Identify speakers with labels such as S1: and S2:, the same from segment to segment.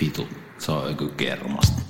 S1: vitu. Se on joku kermasta.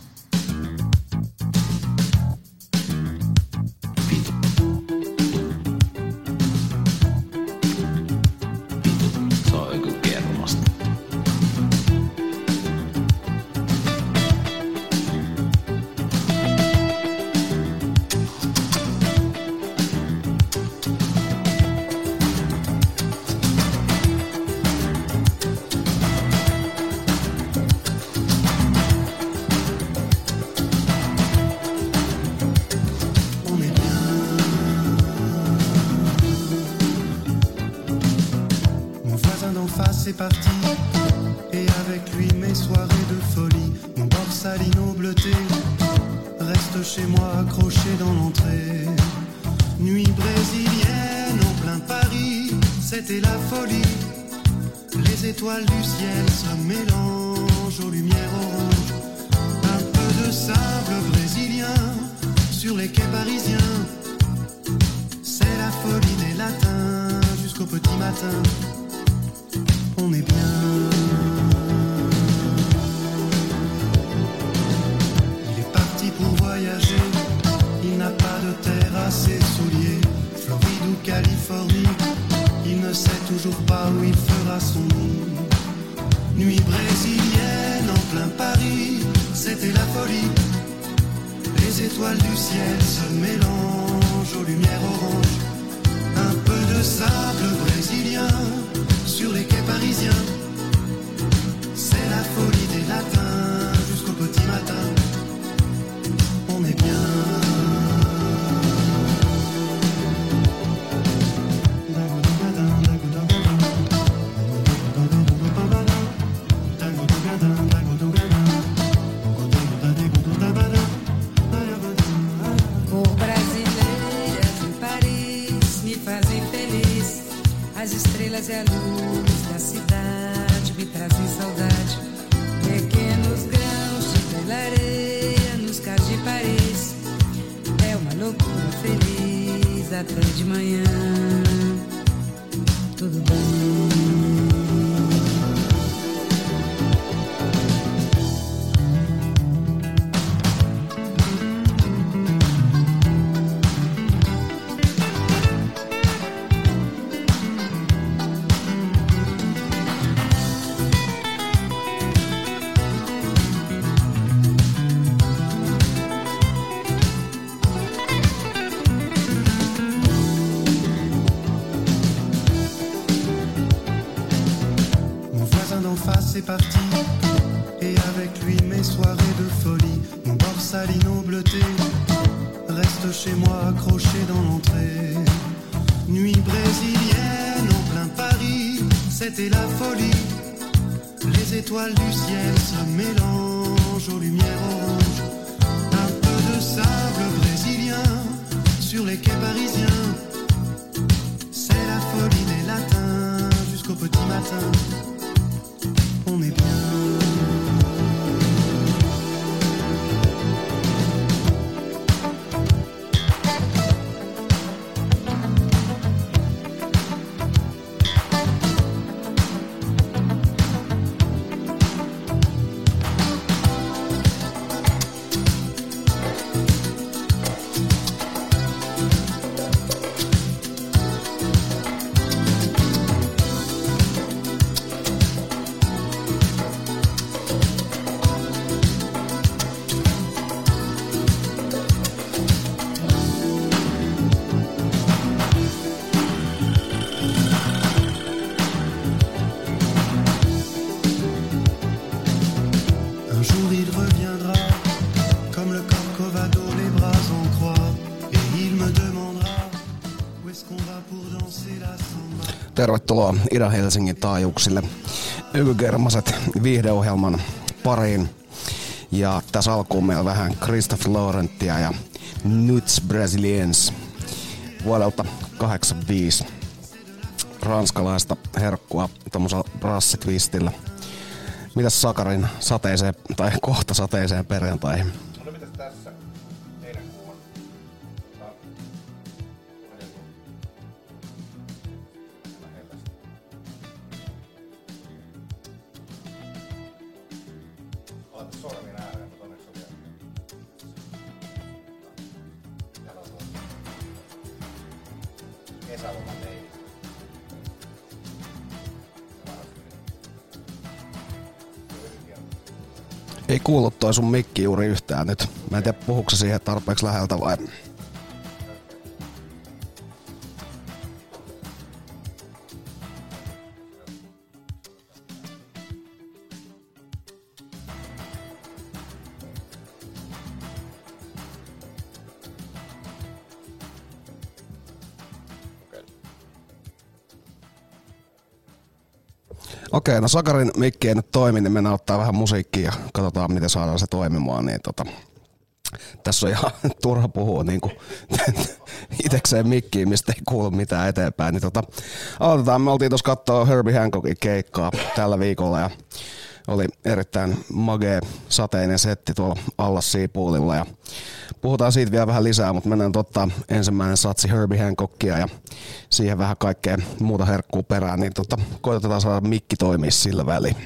S2: Tervetuloa Ida-Helsingin taajuuksille ykykermaset viihdeohjelman pariin. Ja tässä alkuun meillä vähän Christoph Laurentia ja Nuts Brasiliens vuodelta 85 ranskalaista herkkua tuommoisella rassitvistillä. Mitäs Sakarin sateiseen tai kohta sateiseen perjantaihin? Kuulu toi sun mikki juuri yhtään nyt. Mä en tiedä puhuuko siihen tarpeeksi läheltä vai... Okei, no Sakarin mikki ei nyt toimi, niin mennään ottaa vähän musiikkia ja katsotaan, miten saadaan se toimimaan. Niin tota, tässä on ihan turha puhua niin kuin itekseen mikkiin, mistä ei kuulu mitään eteenpäin. Niin tota, aloitetaan. Me oltiin tuossa katsoa Herbie Hancockin keikkaa tällä viikolla ja oli erittäin magee sateinen setti tuolla Allas Siipuulilla ja puhutaan siitä vielä vähän lisää, mutta mennään ottaa ensimmäinen satsi Herbie Hancockia ja siihen vähän kaikkea muuta herkkuu perään, niin tota, koitetaan saada mikki toimia sillä väliin.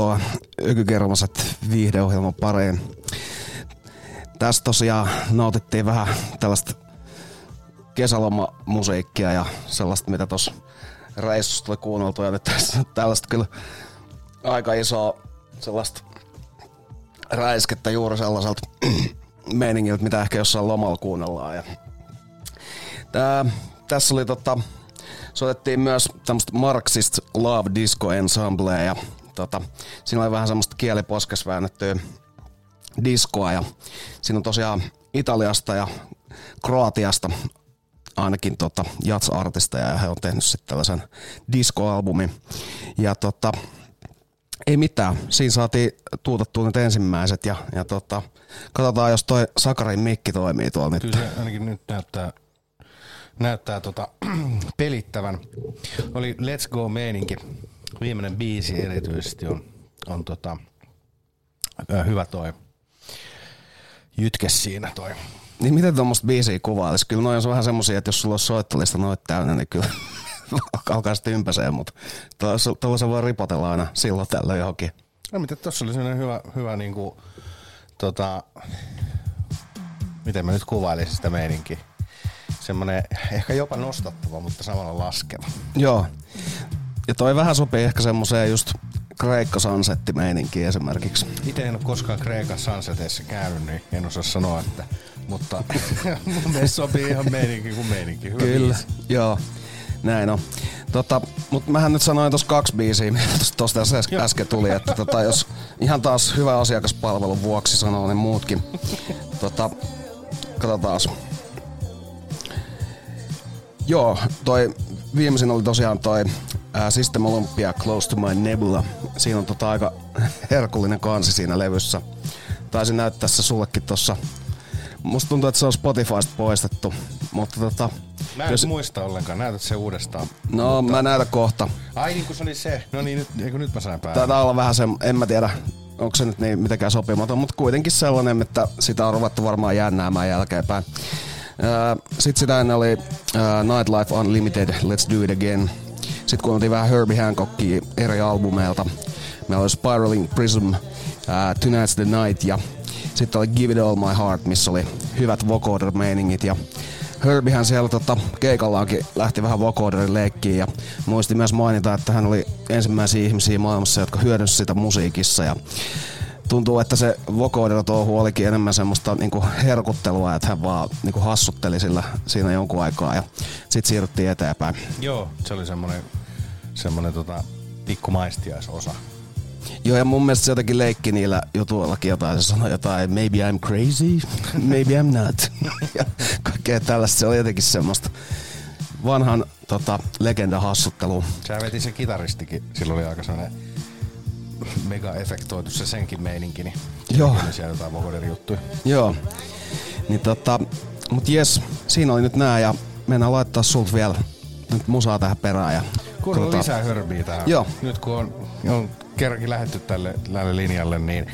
S2: Tervetuloa Ykykermaset viihdeohjelman pariin. Tässä tosiaan nautittiin vähän tällaista kesälomamusiikkia ja sellaista, mitä tuossa reissussa tuli kuunneltua. Ja nyt tässä tällaista kyllä aika isoa sellaista räiskettä juuri sellaiselta meiningiltä, mitä ehkä jossain lomalla kuunnellaan. Ja tää, tässä oli tota, soitettiin myös tämmöistä Marxist Love Disco Ensemblea ja tota, siinä oli vähän semmoista kieliposkes väännettyä diskoa ja siinä on tosiaan Italiasta ja Kroatiasta ainakin tota jats-artisteja ja he on tehnyt sitten tällaisen disco-albumin. Ja tota, ei mitään, siinä saatiin tuutettua nyt ensimmäiset ja, ja tota, katsotaan jos toi Sakarin mikki toimii tuolla nyt.
S3: Kyllä se ainakin nyt näyttää, näyttää tota, pelittävän. Oli Let's Go meininki. Viimeinen biisi erityisesti on, on tota, hyvä toi jytke siinä toi.
S2: Niin miten tuommoista biisiä kuvailisi? Kyllä noin on vähän semmosia, että jos sulla on soittolista noit täynnä, niin kyllä alkaa sitten ympäseen, mutta tuollaisen voi ripotella aina silloin tällöin johonkin.
S3: No mitä tossa oli sellainen hyvä, hyvä niinku, tota, miten mä nyt kuvailisin sitä meininkiä. Semmoinen ehkä jopa nostattava, mutta samalla laskeva.
S2: Joo. Ja toi vähän sopii ehkä semmoiseen just Kreikka Sunsetti meininkiin esimerkiksi.
S3: Itse en ole koskaan Kreikan Sunsetissa käynyt, niin en osaa sanoa, että, mutta mun mielestä sopii ihan meininki kuin meininki. Hyvä
S2: Kyllä,
S3: biisi.
S2: joo. Näin on. Tota, mutta mähän nyt sanoin tuossa kaksi biisiä, mitä tuosta äs- äsken tuli, että tota, jos ihan taas hyvä asiakaspalvelun vuoksi sanoo, niin muutkin. Tota, katsotaan. Joo, toi viimeisin oli tosiaan toi ää, System Olympia Close to My Nebula. Siinä on tota aika herkullinen kansi siinä levyssä. Taisi näyttää se sullekin tossa. Musta tuntuu, että se on Spotifysta poistettu, mutta tota,
S3: Mä en
S2: jos,
S3: muista ollenkaan, näytät se uudestaan.
S2: no mä näytän kohta.
S3: Ai niin kuin se oli se. No niin, nyt, eikö nyt mä sain päälle.
S2: Taitaa olla vähän se, en mä tiedä, onko se nyt niin mitenkään sopimaton, mutta kuitenkin sellainen, että sitä on ruvettu varmaan jännäämään jälkeenpäin. Sitten sitä ennen oli ää, Nightlife Unlimited, Let's Do It Again. Sitten kuunneltiin vähän Herbie Hancockia eri albumeilta. Meillä oli Spiraling Prism, ää, Tonight's the Night ja sitten oli Give It All My Heart, missä oli hyvät vocoder-meiningit ja Herbiehän siellä tota, keikallaankin lähti vähän vocoderin leikkiin ja muisti myös mainita, että hän oli ensimmäisiä ihmisiä maailmassa, jotka hyödynsivät sitä musiikissa ja tuntuu, että se vocoder touhu olikin enemmän semmoista niinku herkuttelua, että hän vaan niinku hassutteli sillä siinä jonkun aikaa ja sitten siirryttiin eteenpäin.
S3: Joo, se oli semmonen, semmonen tota, pikku maistiaisosa.
S2: Joo, ja mun mielestä se jotenkin leikki niillä jutuillakin jotain. Se sanoi jotain, maybe I'm crazy, maybe I'm not. ja kaikkea tällaista. Se oli jotenkin semmoista vanhan tota, legenda hassuttelu.
S3: Sä veti se kitaristikin, sillä oli aika sellainen mega efektoitu se senkin meininki, niin
S2: Joo.
S3: siellä jotain vocoder juttuja.
S2: Joo. Niin tota, mut jes, siinä oli nyt nää ja mennään laittaa sulta vielä nyt musaa tähän perään. Ja
S3: Kuunnella
S2: katsotaan.
S3: lisää hörbiä tähän.
S2: Joo.
S3: Nyt kun on, on kerrankin lähetty tälle, tälle linjalle, niin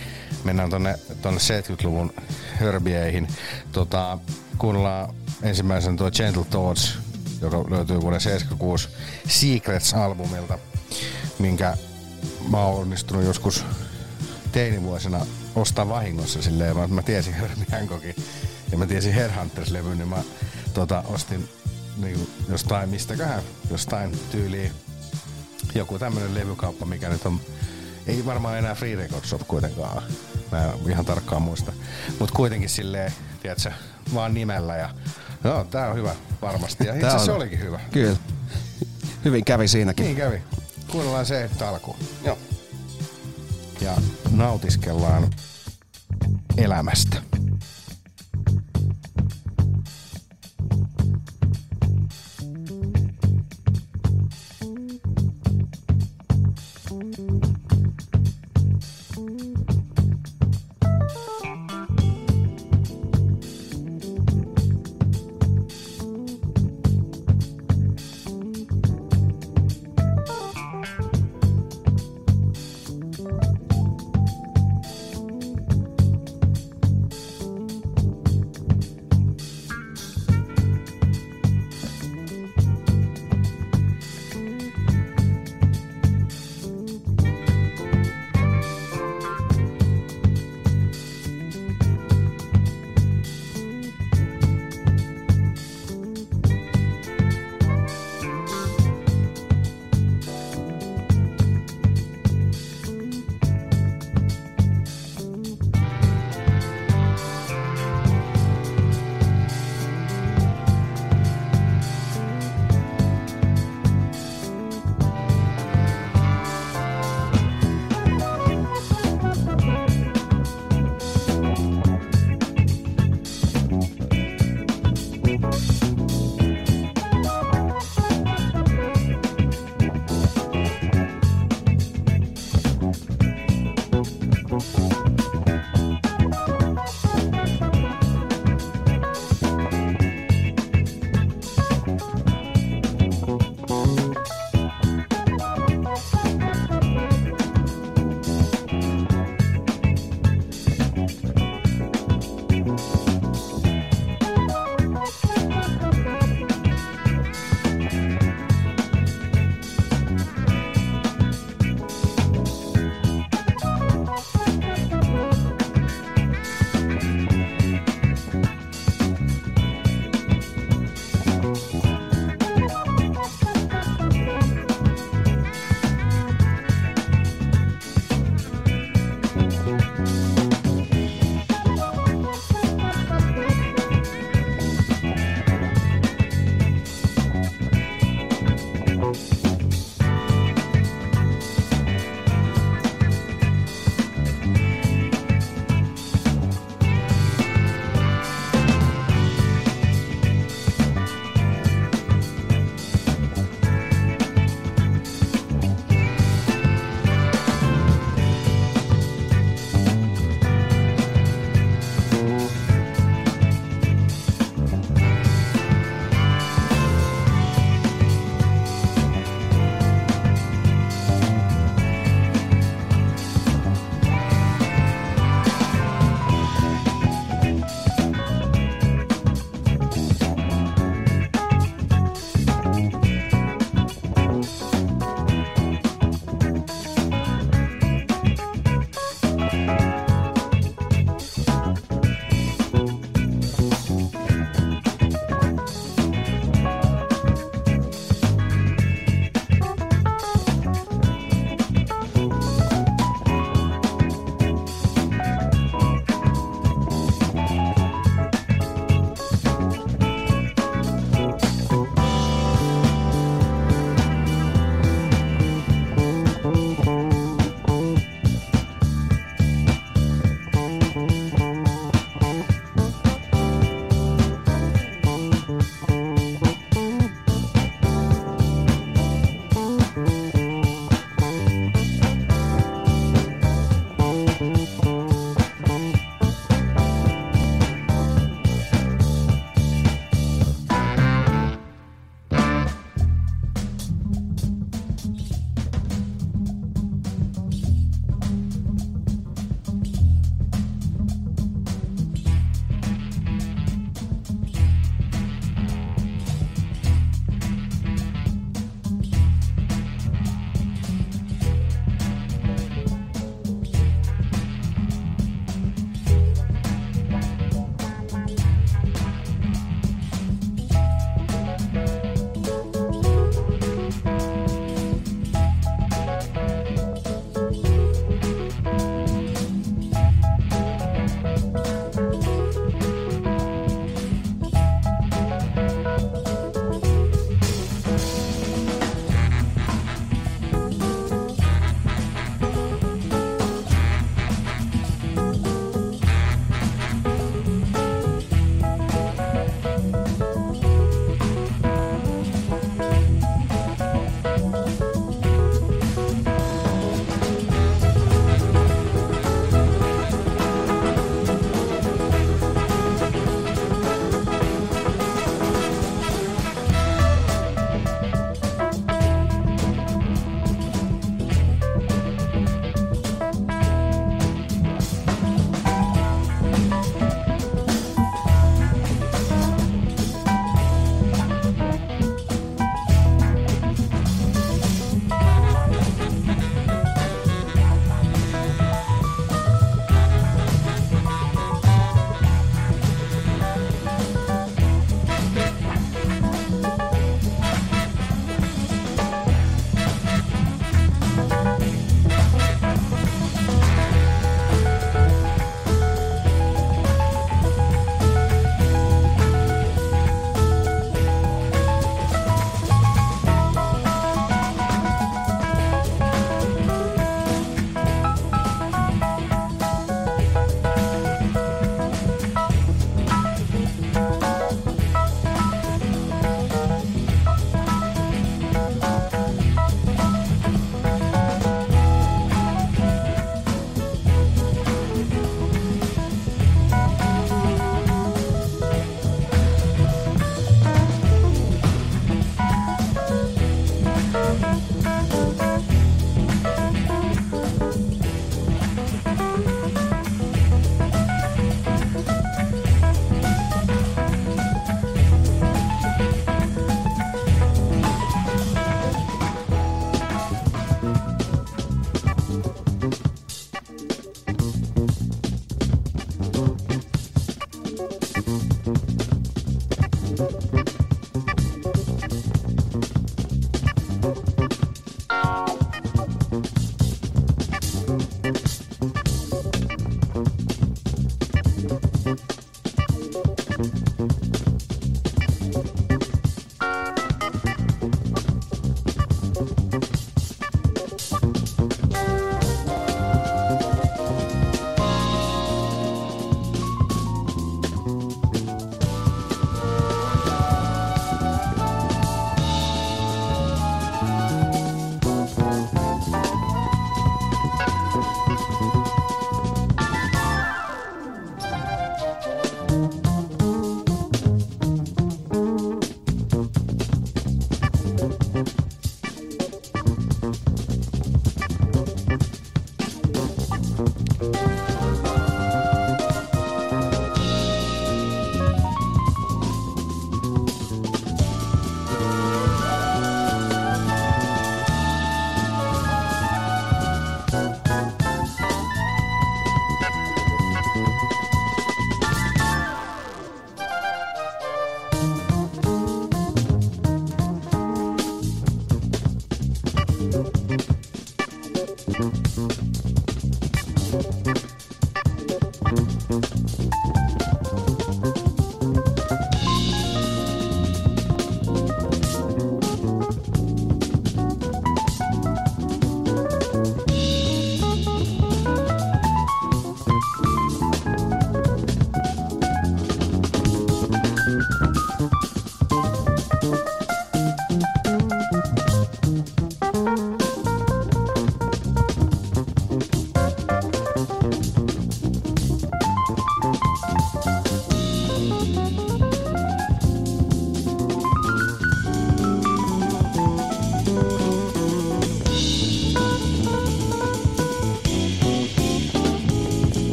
S3: mennään tonne, tonne 70-luvun hörbieihin. Tota, kuunnellaan ensimmäisen tuo Gentle Thoughts, joka löytyy vuoden 76 Secrets-albumilta, minkä mä oon onnistunut joskus teinivuosina ostaa vahingossa silleen, vaan mä tiesin Herbie Hancockin ja mä tiesin Headhunters-levyn, niin mä tota, ostin niin jostain, mistäköhän, jostain tyyliin joku tämmönen levykauppa, mikä nyt on, ei varmaan enää Free Record Shop kuitenkaan, mä en ihan tarkkaan muista, mutta kuitenkin silleen, tiedätkö, vaan nimellä ja no, tää on hyvä varmasti ja itse se olikin hyvä.
S2: Kyllä. Hyvin kävi siinäkin.
S3: Niin kävi. Kuunnellaan se että alkuun
S2: Joo.
S3: ja nautiskellaan elämästä.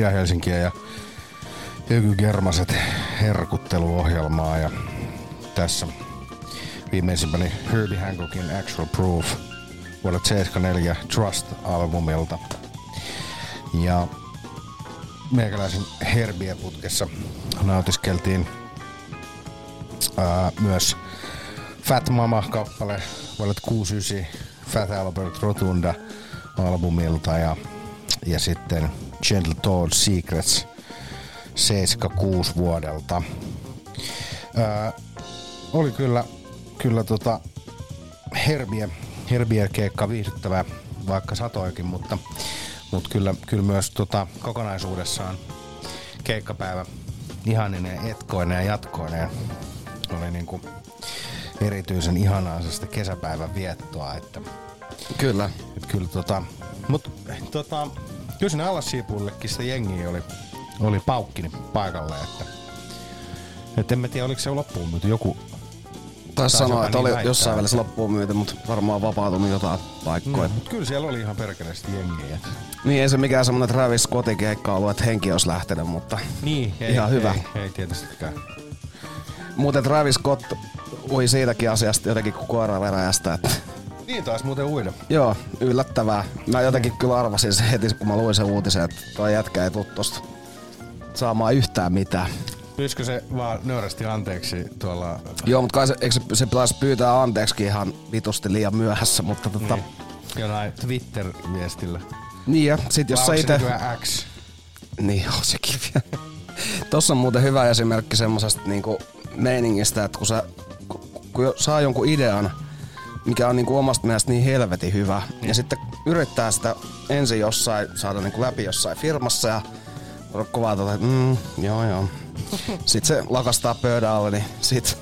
S3: Itä-Helsinkiä ja Jöky Germaset herkutteluohjelmaa ja tässä viimeisimpäni Herbie Hancockin Actual Proof vuodelta 74 Trust-albumilta. Ja meikäläisen Herbie putkessa nautiskeltiin ää, myös Fat Mama-kappale vuodelta 69 Fat Albert Rotunda albumilta ja, ja sitten Gentle Toad Secrets 76 vuodelta. Ää, oli kyllä, kyllä tota Herbie, Herbie keikka viihdyttävä, vaikka satoikin, mutta, mutta kyllä, kyllä myös tota, kokonaisuudessaan keikkapäivä ihaninen, etkoinen ja jatkoinen oli niinku erityisen ihanaa sitä kesäpäivän viettoa, että
S2: Kyllä.
S3: et kyllä tota, mut tota, kyllä sinne Allassiipullekin sitä jengiä oli, oli paukkini paikalle, että et en mä tiedä, oliko se loppuun myyty joku
S2: Taisi sanoa, että
S3: niin
S2: oli
S3: väittää.
S2: jossain välissä loppuun myyty, mutta varmaan vapautunut jotain paikkoja.
S3: Mm, mutta kyllä siellä oli ihan perkeleesti jengiä.
S2: Niin ei se mikään semmonen Travis Scottin keikka ollut, että henki olisi lähtenyt, mutta
S3: Niin, ei,
S2: Ihan hyvä.
S3: Ei, ei tietystikään.
S2: muuten Travis Scott ui siitäkin asiasta jotenkin kuin koira veräjästä, että
S3: Niin taas muuten uida.
S2: joo, yllättävää. Mä jotenkin kyllä arvasin se heti, kun mä luin sen uutisen, että toi jätkä ei tuu tosta saamaan yhtään mitään.
S3: Pyyskö se vaan nöyrästi anteeksi tuolla...
S2: Joo, mutta kai se, eikö se, se pitäisi pyytää anteeksi ihan vitusti liian myöhässä, mutta tota,
S3: Niin, jollain Twitter-viestillä.
S2: niin ja sit jos sä ite...
S3: X?
S2: Niin on sekin vielä. Tossa on muuten hyvä esimerkki semmosesta niinku meiningistä, että kun sä kun, saa jonkun idean, mikä on niinku omasta mielestä niin helvetin hyvä, niin. ja sitten yrittää sitä ensin jossain saada niinku läpi jossain firmassa ja kovaa tota, että mm, joo joo. Sitten se lakastaa pöydän alle, niin sit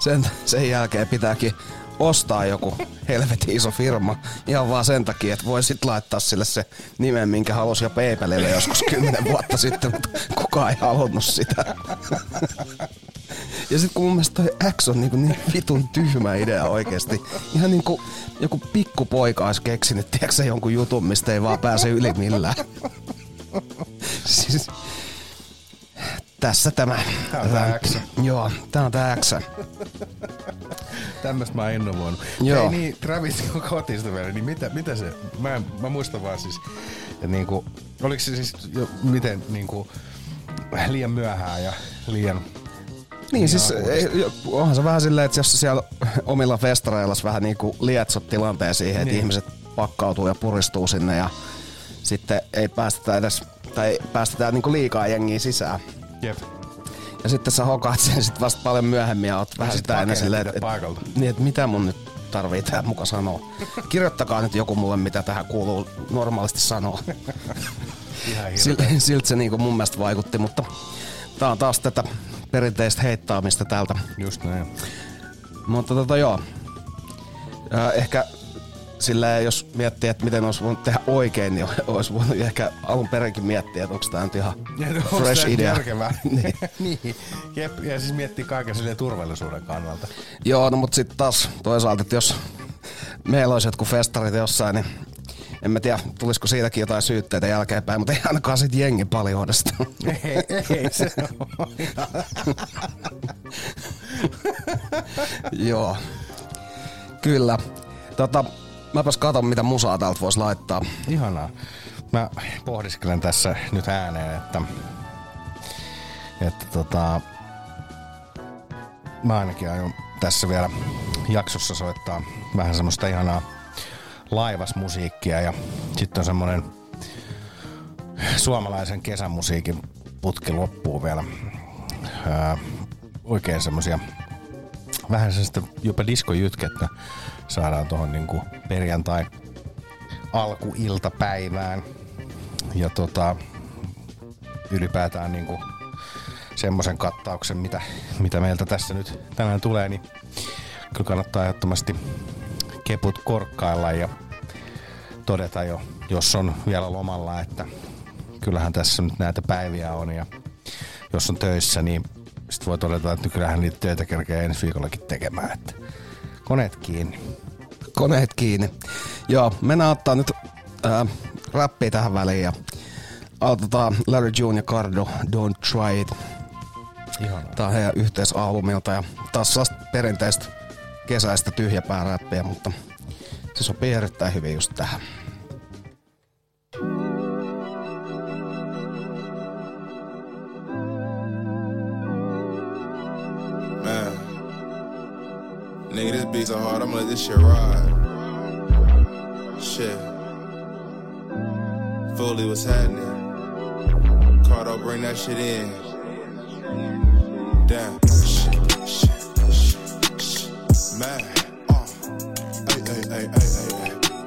S2: sen, sen jälkeen pitääkin ostaa joku helvetin iso firma ihan vaan sen takia, että voi sit laittaa sille se nimen, minkä halusi jo PayPalille joskus kymmenen vuotta sitten, mutta kukaan ei halunnut sitä. Ja sitten kun mun mielestä toi X on niinku niin vitun tyhmä idea oikeesti. Ihan niinku joku pikkupoika olisi keksinyt, tiedätkö jonkun jutun, mistä ei vaan pääse yli millään. Siis, tässä tämä.
S3: Tää on tää X.
S2: Joo, tää on tää X.
S3: Tämmöstä mä oon innovoinut.
S2: Joo.
S3: Ei niin, Travis kotista vielä, niin mitä, mitä se, mä, en- mä muistan vaan siis, että niinku, oliko se siis jo, miten niinku, liian myöhään ja liian,
S2: Niin siis ei, onhan se vähän silleen, että jos siellä omilla festareilla vähän niinku lietsot tilanteen siihen, että
S3: Niin.
S2: ihmiset pakkautuu ja puristuu sinne ja sitten ei päästetä edes, tai päästetään niinku liikaa jengiä sisään.
S3: Jep,
S2: Ja sitten sä hokaat sen sit vasta paljon myöhemmin ja oot vähän
S3: sit
S2: sitä ennen silleen, että
S3: paikalta.
S2: niin, et mitä mun nyt tarvii tähän muka sanoa. Kirjoittakaa nyt joku mulle, mitä tähän kuuluu normaalisti sanoa. Sil, siltä se niinku mun mielestä vaikutti, mutta tää on taas tätä perinteistä heittaamista täältä.
S3: Just näin.
S2: Mutta tota joo, ehkä silleen, jos miettii, että miten olisi voinut tehdä oikein, niin olisi voinut ehkä alun perinkin miettiä, että onko tämä nyt ihan
S3: Ja
S2: fresh idea.
S3: Järkevää.
S2: niin.
S3: niin. Jep, ja siis miettii kaiken silleen turvallisuuden kannalta.
S2: Joo, no mutta sitten taas toisaalta, että jos meillä olisi jotkut festarit jossain, niin en mä tiedä, tulisiko siitäkin jotain syytteitä jälkeenpäin, mutta ei ainakaan sit jengi paljon
S3: ei, ei se.
S2: Joo. Kyllä. Tota, mäpäs katon, mitä musaa täältä voisi laittaa.
S3: Ihanaa. Mä pohdiskelen tässä nyt ääneen, että, että tota, mä ainakin aion tässä vielä jaksossa soittaa vähän semmoista ihanaa laivasmusiikkia ja sitten on semmonen suomalaisen kesämusiikin putki loppuu vielä. Ää, oikein semmosia vähän sellaista jopa diskojytkettä saadaan tuohon niinku perjantai alkuiltapäivään. Ja tota, ylipäätään niinku semmoisen kattauksen, mitä, mitä meiltä tässä nyt tänään tulee, niin kyllä kannattaa ehdottomasti keput korkkailla ja todeta jo, jos on vielä lomalla, että kyllähän tässä nyt näitä päiviä on ja jos on töissä, niin sitten voi todeta, että kyllähän niitä töitä kerkeä ensi viikollakin tekemään, että koneet kiinni.
S2: Koneet kiinni. Joo, mennään ottaa nyt ää, räppiä tähän väliin ja aloitetaan Larry June ja Cardo Don't Try It.
S3: Ihanaa.
S2: Tää on heidän yhteisalbumilta ja taas sellaista perinteistä kesäistä tyhjäpää räppiä, mutta se sopii erittäin hyvin just tähän.
S4: Nigga, this beat so hard, I'ma let this shit ride. Shit. Foley, what's happening? Cardo, bring that shit in. Damn. Shit, shit, shit, shit. Man. Uh.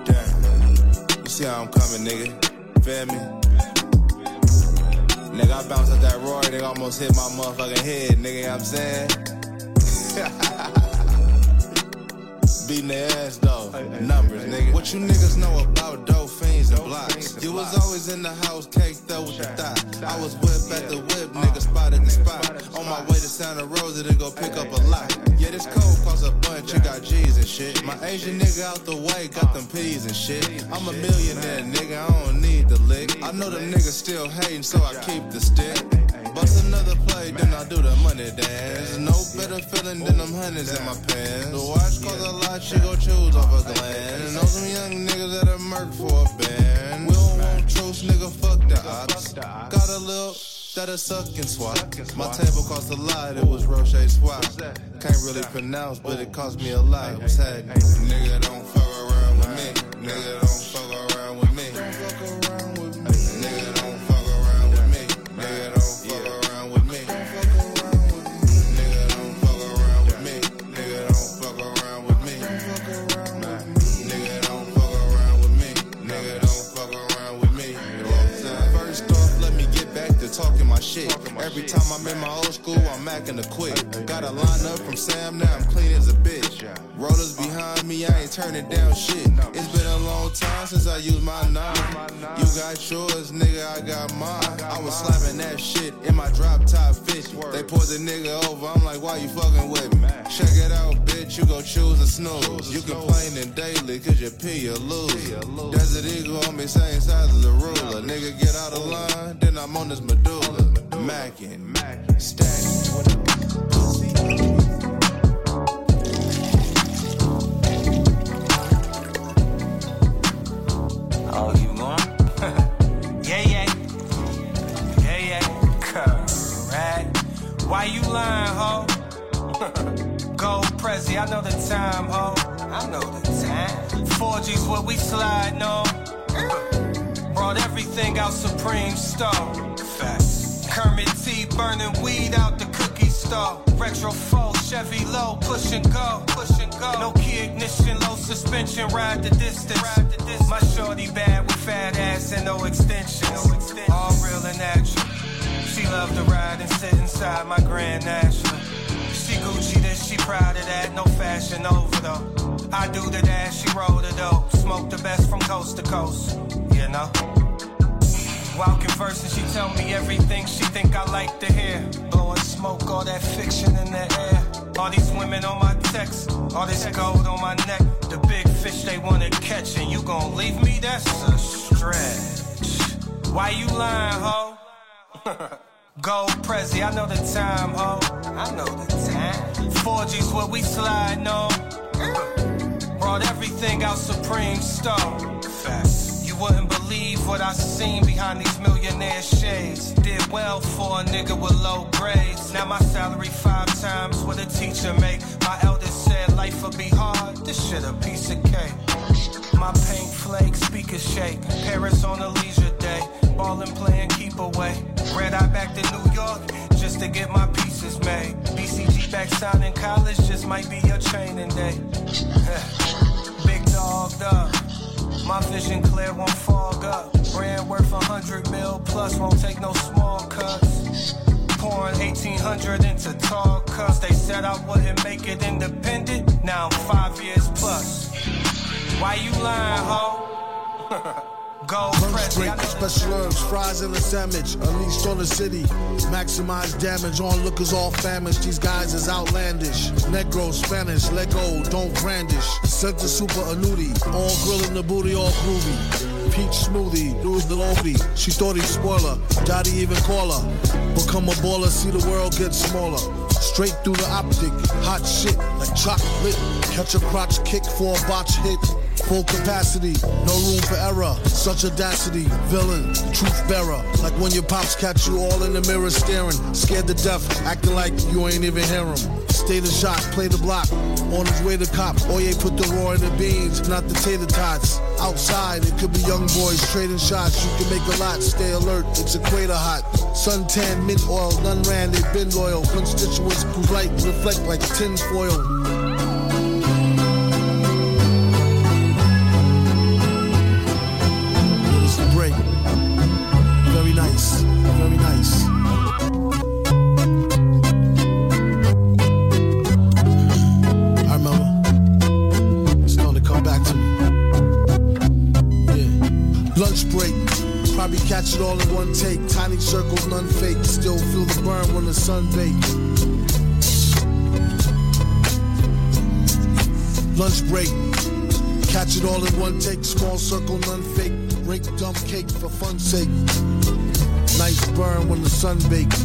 S4: Damn. You see how I'm coming, nigga? Feel me? Nigga, I bounced out that Roy, nigga, almost hit my motherfucking head, nigga, you know what I'm saying? Beating their ass though. Numbers, nigga. What you niggas know about dope fiends and blocks? You was always in the house, caked up with the thought. I was whip at the whip, nigga spotted the spot. On my way to Santa Rosa to go pick up a lot. Yeah, this cold cost a bunch, you got G's and shit. My Asian nigga out the way, got them P's and shit. I'm a millionaire, nigga, I don't need the lick. I know them niggas still hating, so I keep the stick. Bust another play, then I do the money dance. No better feeling than them hundreds in my pants. The watch cost a lot, she go choose off a glance. Know some young niggas that are murk for a band. We don't want truce, nigga, fuck the ops. Got a little that'll suck and swap. My table cost a lot, it was Roche swap. Can't really pronounce, but it cost me a lot. What's happening? Nigga, don't fuck around with me. Nigga, don't Every time I'm in my old school, I'm macking the quick. Got a line up from Sam, now I'm clean as a bitch. Rollers behind me, I ain't turning down shit. It's been a long time since I used my nine. You got yours, nigga, I got mine. I was slapping that shit in my drop top 50. They pulled the nigga over, I'm like, why you fucking with me? Check it out, bitch, you go choose a snooze. You complaining daily, cause you pee or lose. Desert Eagle on me, same size as a ruler. Nigga, get out of line, then I'm on this medulla. Mackin', stacking.
S5: You going? yeah, yeah. Yeah, yeah. Correct. Why you lying, ho? Gold Prezi, I know the time, ho. I know the time. 4G's what we sliding on. Brought everything out Supreme Store. Kermit T burning weed out the cookie store. Retro 4, Chevy low, push and go, push and go. No key ignition, low suspension, ride the distance. Ride the distance. My shorty bad with fat ass and no extensions. No extensions. All real and natural. She love to ride and sit inside my Grand National. She Gucci this, she proud of that, no fashion over though. I do the dash, she roll the dough. Smoke the best from coast to coast, you know. While conversing, she tell me everything she think I like to hear. Blowing smoke, all that fiction in the air. All these women on my text, all this gold on my neck. The big fish they wanna catch, and you gon' leave me? That's a stretch. Why you lying, ho? Gold Prezi, I know the time, ho. I know the time. 4G's what we slide, no. Brought everything out Supreme Stone. Wouldn't believe what I seen behind these millionaire shades. Did well for a nigga with low grades. Now my salary five times what a teacher make. My eldest said life would be hard. This shit a piece of cake. My paint flake, speaker shake. Paris on a leisure day. Ballin' playin' keep away. Red eye back to New York just to get my pieces made. BCG back signing college just might be your training day. Big dogged up. My vision clear won't fog up. Brand worth a hundred mil plus won't take no small cuts. Pouring 1800 into tall cups. They said I wouldn't make it independent. Now I'm five years plus. Why you lying, ho? Gold
S6: Lunch break, special herbs, fries and a sandwich. Unleashed on the city. Maximize damage on lookers all famished. These guys is outlandish. Negro, Spanish, let go, don't brandish. Sent to super annuity. All grilling the booty, all groovy. Peach smoothie, lose the lofty. She thought he'd spoil her. Daddy even call her. Become a baller, see the world get smaller. Straight through the optic, hot shit like chocolate. Catch a crotch kick for a botch hit. Full capacity, no room for error. Such audacity, villain, truth bearer. Like when your pops catch you all in the mirror staring, scared to death, acting like you ain't even hear him. Stay the shot, play the block. On his way to cop, Oye put the raw in the beans, not the tater tots. Outside, it could be young boys trading shots. You can make a lot, stay alert, it's equator hot. Suntan, mint oil, none ran, they've been loyal. Constituents who light reflect like tin circles, none fake. Still feel the burn when the sun bakes. Lunch break. Catch it all in one take. Small circle, none fake. Rake dump cake for fun's sake. Nice burn when the sun bakes.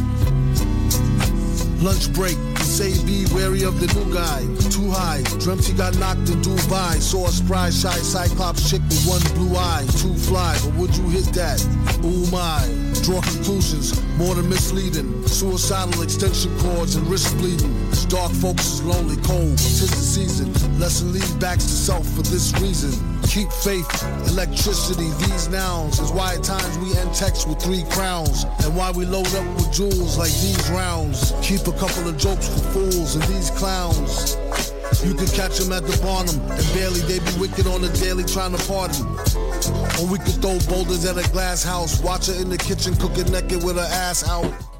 S6: Lunch break. Say be wary of the new guy. Too high. Dreamt he got knocked in Dubai. Saw a spry shy cyclops chick with one blue eye. Too fly, but would you hit that? Ooh my. Draw conclusions, more than misleading. Suicidal extension cords and wrist bleeding. It's dark folks is lonely, cold. Tis the season. Lesson lead backs to self for this reason. Keep faith, electricity, these nouns is why at times we end text with three crowns. And why we load up with jewels like these rounds. Keep a couple of jokes for fools and these clowns. You can catch them at the bottom, and barely they be wicked on the daily trying to party. Or we could throw boulders at a glass house, watch her in the kitchen cooking naked with her ass out.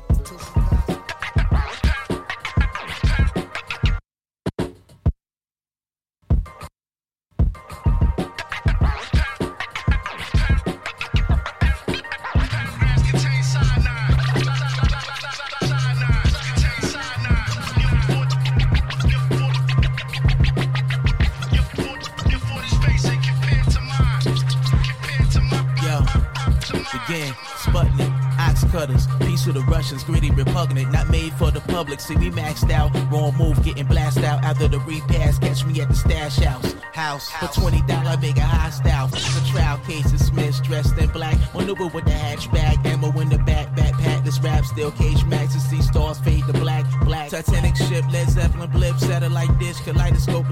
S7: Public. See, we maxed out, wrong move, getting blasted out after the repass. Catch me at the stash house. House for twenty dollar, make a hostile. The trial cases, Smiths dressed in black, maneuver with the hatchback, ammo in the back, backpack. This rap still cage max see stars fade to black, black. Titanic ship, Led Zeppelin blip, satellite dish, kaleidoscope,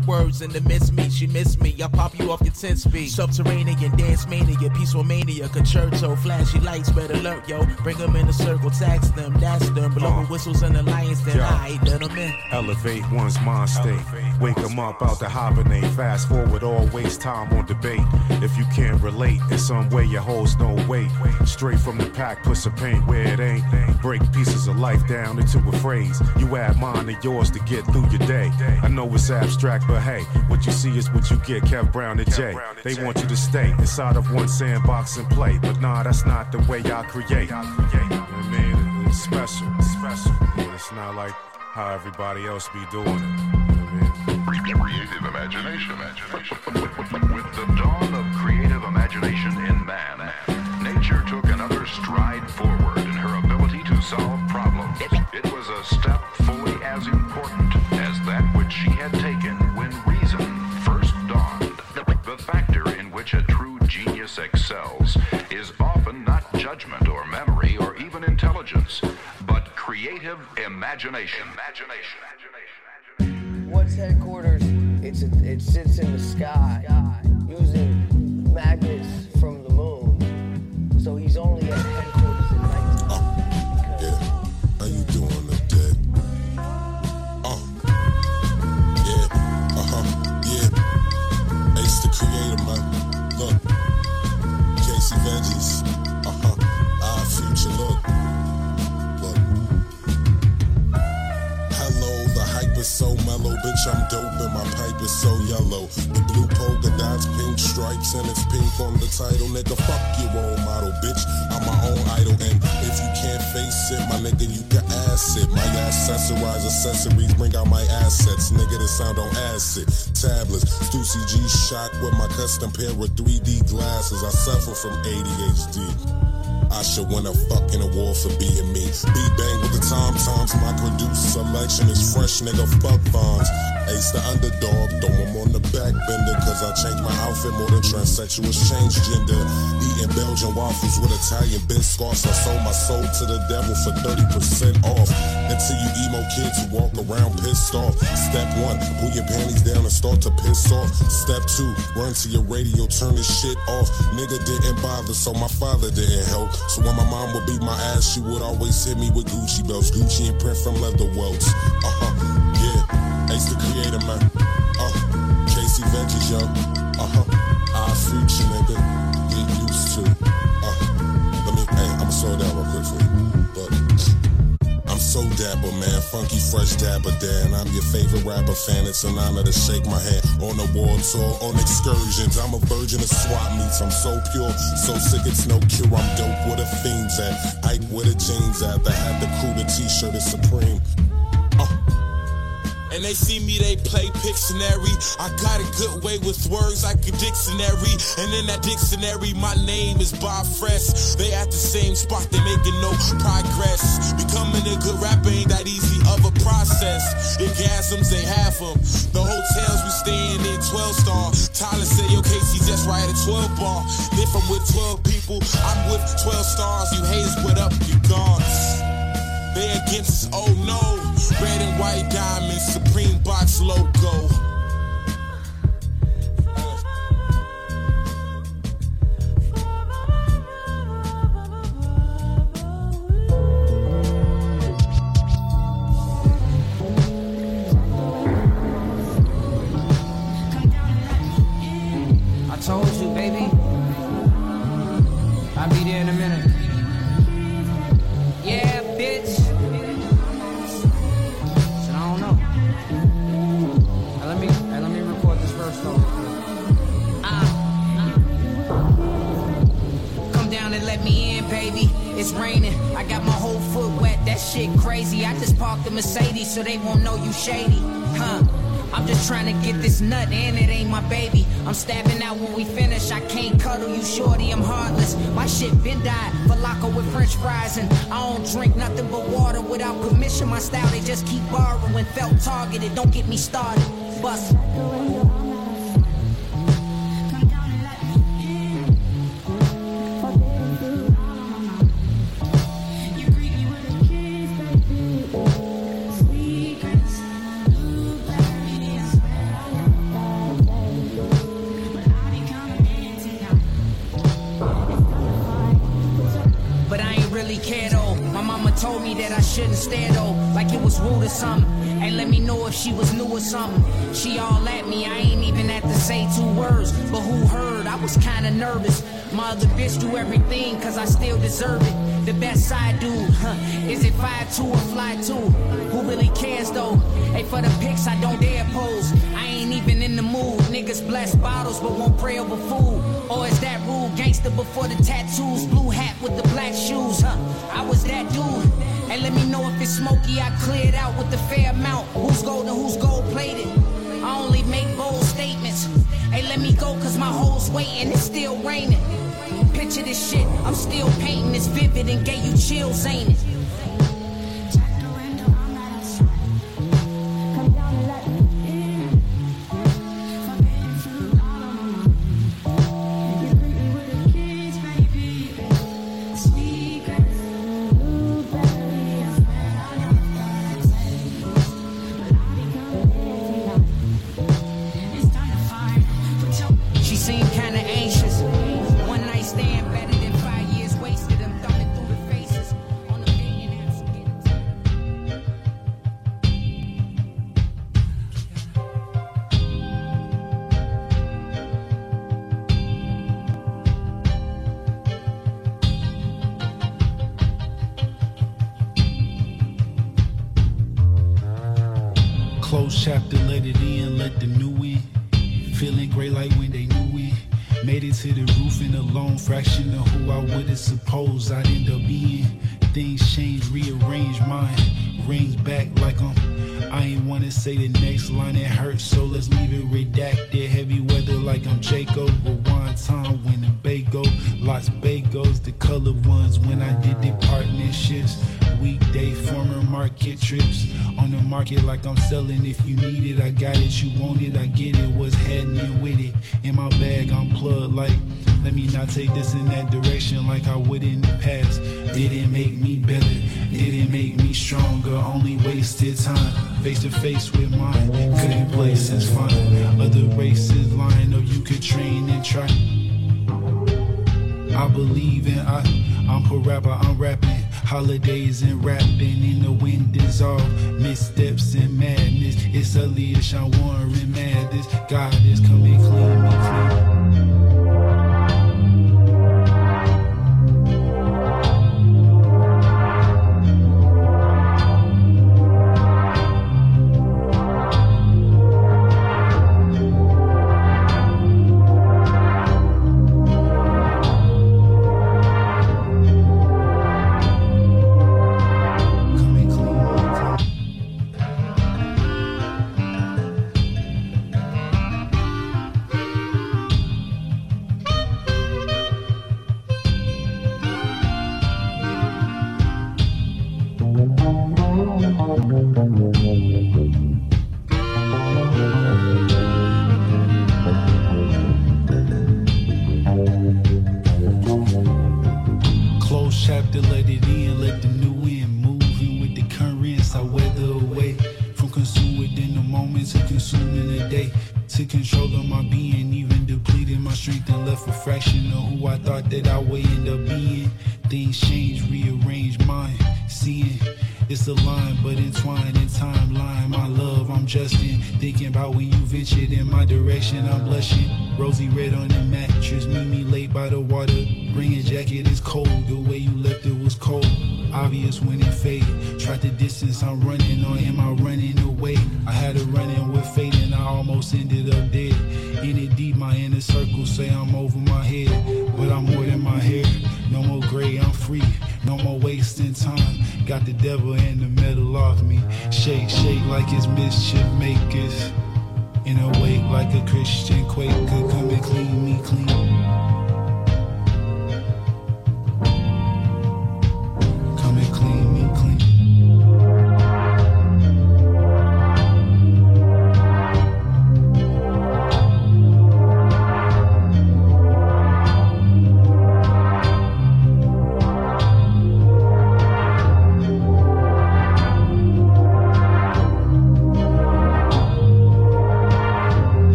S7: verbs, words in the miss me. She miss me, I pop you off your 10 speed. Subterranean dance mania, peaceful mania, concerto, flashy lights, red alert, yo. Bring them in a circle, tax them, that's them. Blowing uh. whistles and the lions, then
S8: Yeah.
S7: I let them in.
S8: Elevate one's mind state. Wake 'em up out the hibernate. Fast forward, all waste time on debate. If you can't relate, in some way your holds no weight. Straight from the pack, put some paint where it ain't. Break pieces of life down into a phrase. You add mine to yours to get through your day. I know it's abstract, but hey, what you see is what you get. Kev Brown and Jay. They want you to stay inside of one sandbox and play. But nah, that's not the way I create. You know I mean? It's special. It's special. Yeah, it's not like how everybody else be doing it.
S9: Creative imagination. With the dawn of creative imagination in man, nature took another stride forward in her ability to solve problems. It was a step fully as important as that which she had taken when reason first dawned. The factor in which a true genius excels is often not judgment or memory or even intelligence, but creative imagination. imagination. imagination.
S10: What's headquarters? It's a, it sits in the sky using magnets from the moon. So he's only at headquarters at night.
S11: Yeah. How you doing today? Uh. Yeah. Uh-huh. Yeah. Ace the creator, man. Look. Casey Veggies. Uh-huh. Our future look. Look. Is so mellow, bitch. I'm dope and my pipe is so yellow. The blue polka dots, pink stripes, and it's pink on the title. Nigga, fuck your role model, bitch. I'm my own idol, and if you can't face it, my nigga, you can ass it. My accessorize accessories, bring out my assets. Nigga, this sound on acid. Tablets, Stussy G shot with my custom pair of 3D glasses. I suffer from ADHD. I should win a fucking award for being me. Be bang with the tom toms. My produce selection is fresh, nigga. Fuck Vons. Ace the underdog, throw him on the back bender. Cause I changed my outfit more than transsexuals change gender. Eating Belgian waffles with Italian biscuits. I sold my soul to the devil for 30% off. Until you emo kids who walk around pissed off. Step one, pull your panties down and start to piss off. Step two, run to your radio, turn this shit off. Nigga didn't bother, so my father didn't help. So when my mom would beat my ass, she would always hit me with Gucci belts. Gucci and print from leather welts. Uh huh, yeah. Ace the creator, man. Uh, Casey Veggies, yo. Uh huh. Nigga. Get used to. Uh, let me, hey, I'ma slow down real quick for you. But I'm so dapper, man. Funky, fresh dapper, Dan. I'm your favorite rapper fan. It's an honor to shake my hand on a war tour, on excursions. I'm a virgin of swap meets. I'm so pure, so sick it's no cure. I'm dope with the fiends at. Ike with the jeans at. The hat, the crew, the t-shirt is supreme.
S12: And they see me, they play Pictionary. I got a good way with words like a dictionary. And in that dictionary, my name is Bob Fresh. They at the same spot, they making no progress. Becoming a good rapper ain't that easy of a process. Orgasms, they have them. The hotels we staying in 12 star. Tyler said, yo, Casey just right at 12 bar. If I'm with 12 people, I'm with 12 stars. You haters, what up, you gone. They against us, oh no. Red and white diamonds, Supreme Box logo.
S13: I got my whole foot wet. That shit crazy. I just parked the Mercedes so they won't know you shady. Huh? I'm just trying to get this nut and it ain't my baby. I'm stabbing out when we finish. I can't cuddle you, shorty. I'm heartless. My shit been died. Falafel with French fries and I don't drink nothing but water without permission. My style they just keep borrowing. Felt targeted. Don't get me started. Bust. Shouldn't stare though, like it was rude or something. Ain't let me know if she was new or something. She all at me, I ain't even had to say two words. But who heard? I was kinda nervous. My other bitch do everything cause I still deserve it. The best side dude, huh? Is it 5-2 or fly 2? Who really cares though? Hey, for the pics, I don't dare pose. I ain't even in the mood. Niggas bless bottles but won't pray over food. Or is that rude? Gangster before the tattoos, blue hat with the black shoes, huh? I was that dude. Hey, let me know if it's smoky. I cleared out with a fair amount. Who's gold and who's gold plated? I only make bold statements. Hey, let me go cause my hoes waiting. It's still raining. Picture this shit. I'm still painting. It's vivid and gave you chills, ain't it?
S14: I'm selling it.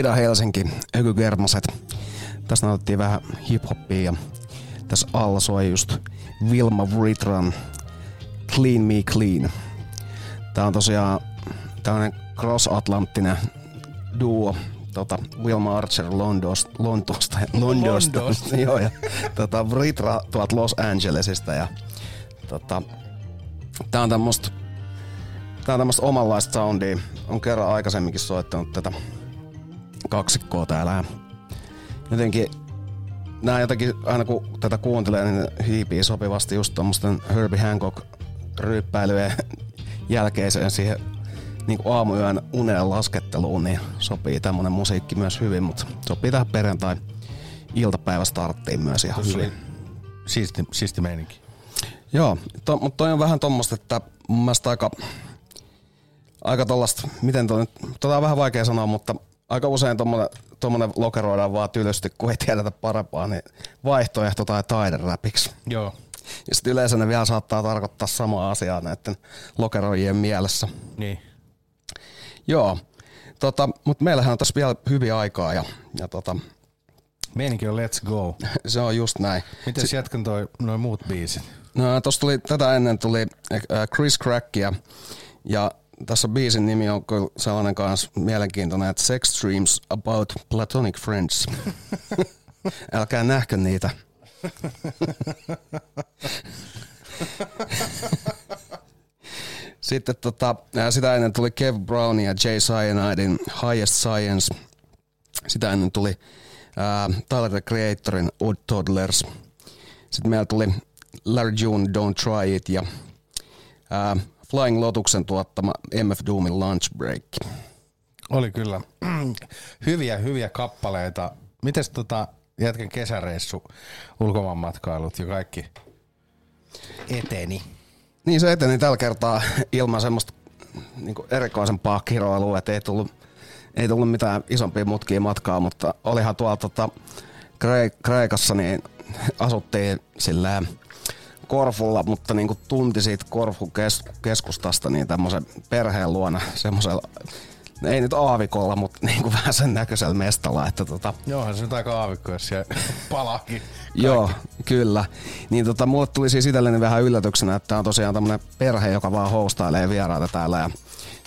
S2: Ida-Helsinki, Öky Tässä nautittiin vähän hiphoppia ja tässä alla soi just Vilma Vritran Clean Me Clean. Tää on tosiaan tämmönen cross-atlanttinen duo, tota, Wilma Archer Londosta. Londosta.
S3: Lontoosta,
S2: joo, ja tota, Vritra tuolta Los Angelesista ja tota, tää on tämmöstä tää on tämmöstä omanlaista soundia, on kerran aikaisemminkin soittanut tätä kaksikkoa täällä. Jotenkin nämä jotenkin, aina kun tätä kuuntelee, niin hiipii sopivasti just tuommoisten Herbie Hancock ryppäilyjen jälkeiseen siihen niin kuin aamuyön unen lasketteluun, niin sopii tämmönen musiikki myös hyvin, mutta sopii tähän perjantai iltapäivästarttiin myös ihan
S3: Tossa
S2: hyvin.
S3: Siisti, siisti meininki.
S2: Joo, to, mutta toi on vähän tuommoista, että mun mielestä aika, aika tollaista, miten toi, tota on vähän vaikea sanoa, mutta aika usein tommonen lokeroidaan vaan tylysti, kun ei tiedetä parempaa, niin vaihtoehto tai taideräpiksi.
S3: Joo.
S2: Ja sitten yleensä ne vielä saattaa tarkoittaa samaa asiaa näiden lokeroijien mielessä.
S3: Niin.
S2: Joo, tota, mutta meillähän on tässä vielä hyvin aikaa ja, ja tota,
S3: Meininki on let's go.
S2: se on just näin.
S3: Miten si- jatkan toi, noin muut biisit?
S2: No, tuossa tuli, tätä ennen tuli äh, Chris Crackia ja tässä biisin nimi on sellainen kanssa mielenkiintoinen, että Sex Dreams About Platonic Friends. Älkää nähkö niitä. Sitten tota, ää, sitä ennen tuli Kev Brown ja Jay Cyanidein Highest Science. Sitä ennen tuli ää, Tyler the Creatorin Odd Toddlers. Sitten meillä tuli Larry June Don't Try It ja ää, Flying Lotuksen tuottama MF Doomin Lunch Break.
S3: Oli kyllä hyviä, hyviä kappaleita. Mites tota jätkän kesäreissu, ulkomaanmatkailut ja kaikki eteni?
S2: Niin se eteni tällä kertaa ilman semmoista niin erikoisempaa kiroilua, että ei tullut, ei tullut mitään isompia mutkia matkaa, mutta olihan tuolla tota, Kre- Kreikassa niin asuttiin sillä Korfulla, mutta niin kuin tunti siitä Korfun kes- keskustasta niin tämmöisen perheen luona semmoisella, ei nyt aavikolla, mutta niin kuin vähän sen näköisellä mestalla, että tota,
S3: Joohan se nyt aika aavikko, jos siellä palaakin.
S2: Joo, kyllä. Niin tota, mulle tuli siis itselleni vähän yllätyksenä, että tää on tosiaan tämmönen perhe, joka vaan hostailee vieraita täällä. Ja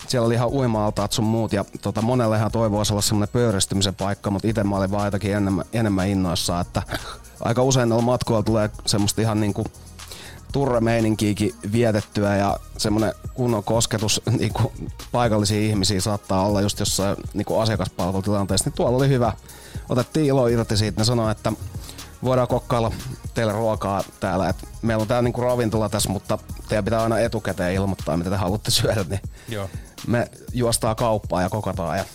S2: siellä oli ihan uima-altaat sun muut ja tota, monellehan toi voisi olla semmonen pöyristymisen paikka, mutta itse mä olin vaan jotakin enemmän, enemmän innoissaan, että aika usein noilla matkoilla tulee semmoista ihan niinku turremeininkiäkin vietettyä ja semmoinen kunnon kosketus niin kuin paikallisia ihmisiä saattaa olla just jossain niin kuin asiakaspalvelutilanteessa, niin tuolla oli hyvä. Otettiin ilo irti siitä, ne sanoi, että voidaan kokkailla teille ruokaa täällä. Et meillä on tää niinku ravintola tässä, mutta teidän pitää aina etukäteen ilmoittaa, mitä te haluatte syödä, niin
S3: Joo.
S2: me juostaan kauppaa ja kokataan. Ja...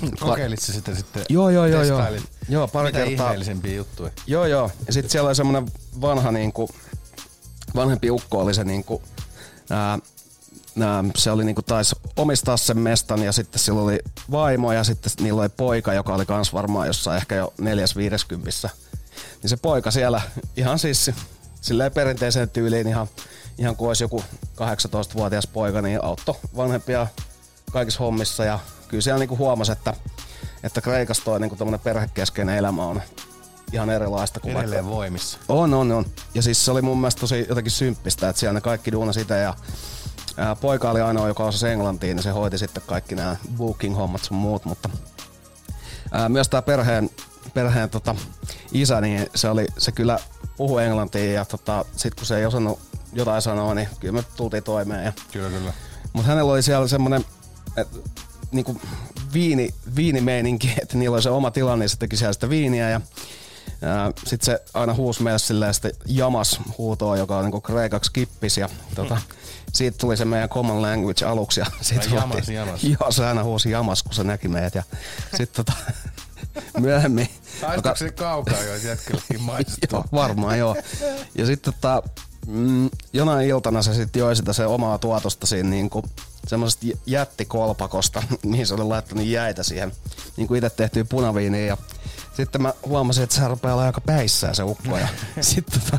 S3: Kokeilit sä sitä sitten?
S2: Joo, joo, joo, joo. Joo, pari
S3: Mitä
S2: kertaa.
S3: ihmeellisempiä juttuja?
S2: Joo, joo. Ja sitten siellä oli semmoinen vanha niinku, vanhempi ukko oli se niinku, ää, ää, se oli niinku taisi omistaa sen mestan ja sitten sillä oli vaimo ja sitten niillä oli poika, joka oli kans varmaan jossain ehkä jo neljäs viideskympissä. Niin se poika siellä ihan siis silleen perinteiseen tyyliin ihan, ihan kuin olisi joku 18-vuotias poika, niin auttoi vanhempia kaikissa hommissa ja kyllä siellä niinku huomasi, että, että Kreikassa toi niinku tommonen perhekeskeinen elämä on ihan erilaista kuin
S3: Edelleen
S2: vaikka...
S3: voimissa.
S2: On, on, on. Ja siis se oli mun mielestä tosi jotenkin symppistä, että siellä ne kaikki duuna sitä ja ää, poika oli ainoa, joka osasi englantia, niin se hoiti sitten kaikki nämä booking-hommat sun muut, mutta ää, myös tämä perheen, perheen tota, isä, niin se, oli, se kyllä puhui englantia ja tota, sit kun se ei osannut jotain sanoa, niin kyllä me tultiin toimeen. Ja...
S3: Kyllä, kyllä.
S2: Mutta hänellä oli siellä semmoinen niinku viini, viinimeininki, että niillä oli se oma tilanne, niin se teki siellä sitä viiniä ja sitten se aina huusi meille silleen sitten jamas huutoa, joka on niinku kreikaksi kippis ja tota, siitä tuli se meidän common language aluksi. Ja sit
S3: Ai jamas, jamas.
S2: Joo, se aina huusi jamas, kun se näki meidät ja sitten tota, myöhemmin.
S3: Taistuuko se kaukaa, jos jätkällekin maistuu?
S2: Joo, varmaan joo. Ja sitten tota, mm, jonain iltana se sitten joi sitä se omaa tuotosta siinä niinku semmoisesta jä- jättikolpakosta, mihin se oli laittanut jäitä siihen niin kuin itse tehtyä punaviiniin ja sitten mä huomasin, että se rupeaa olla aika päissään se ukko ja sitten tota,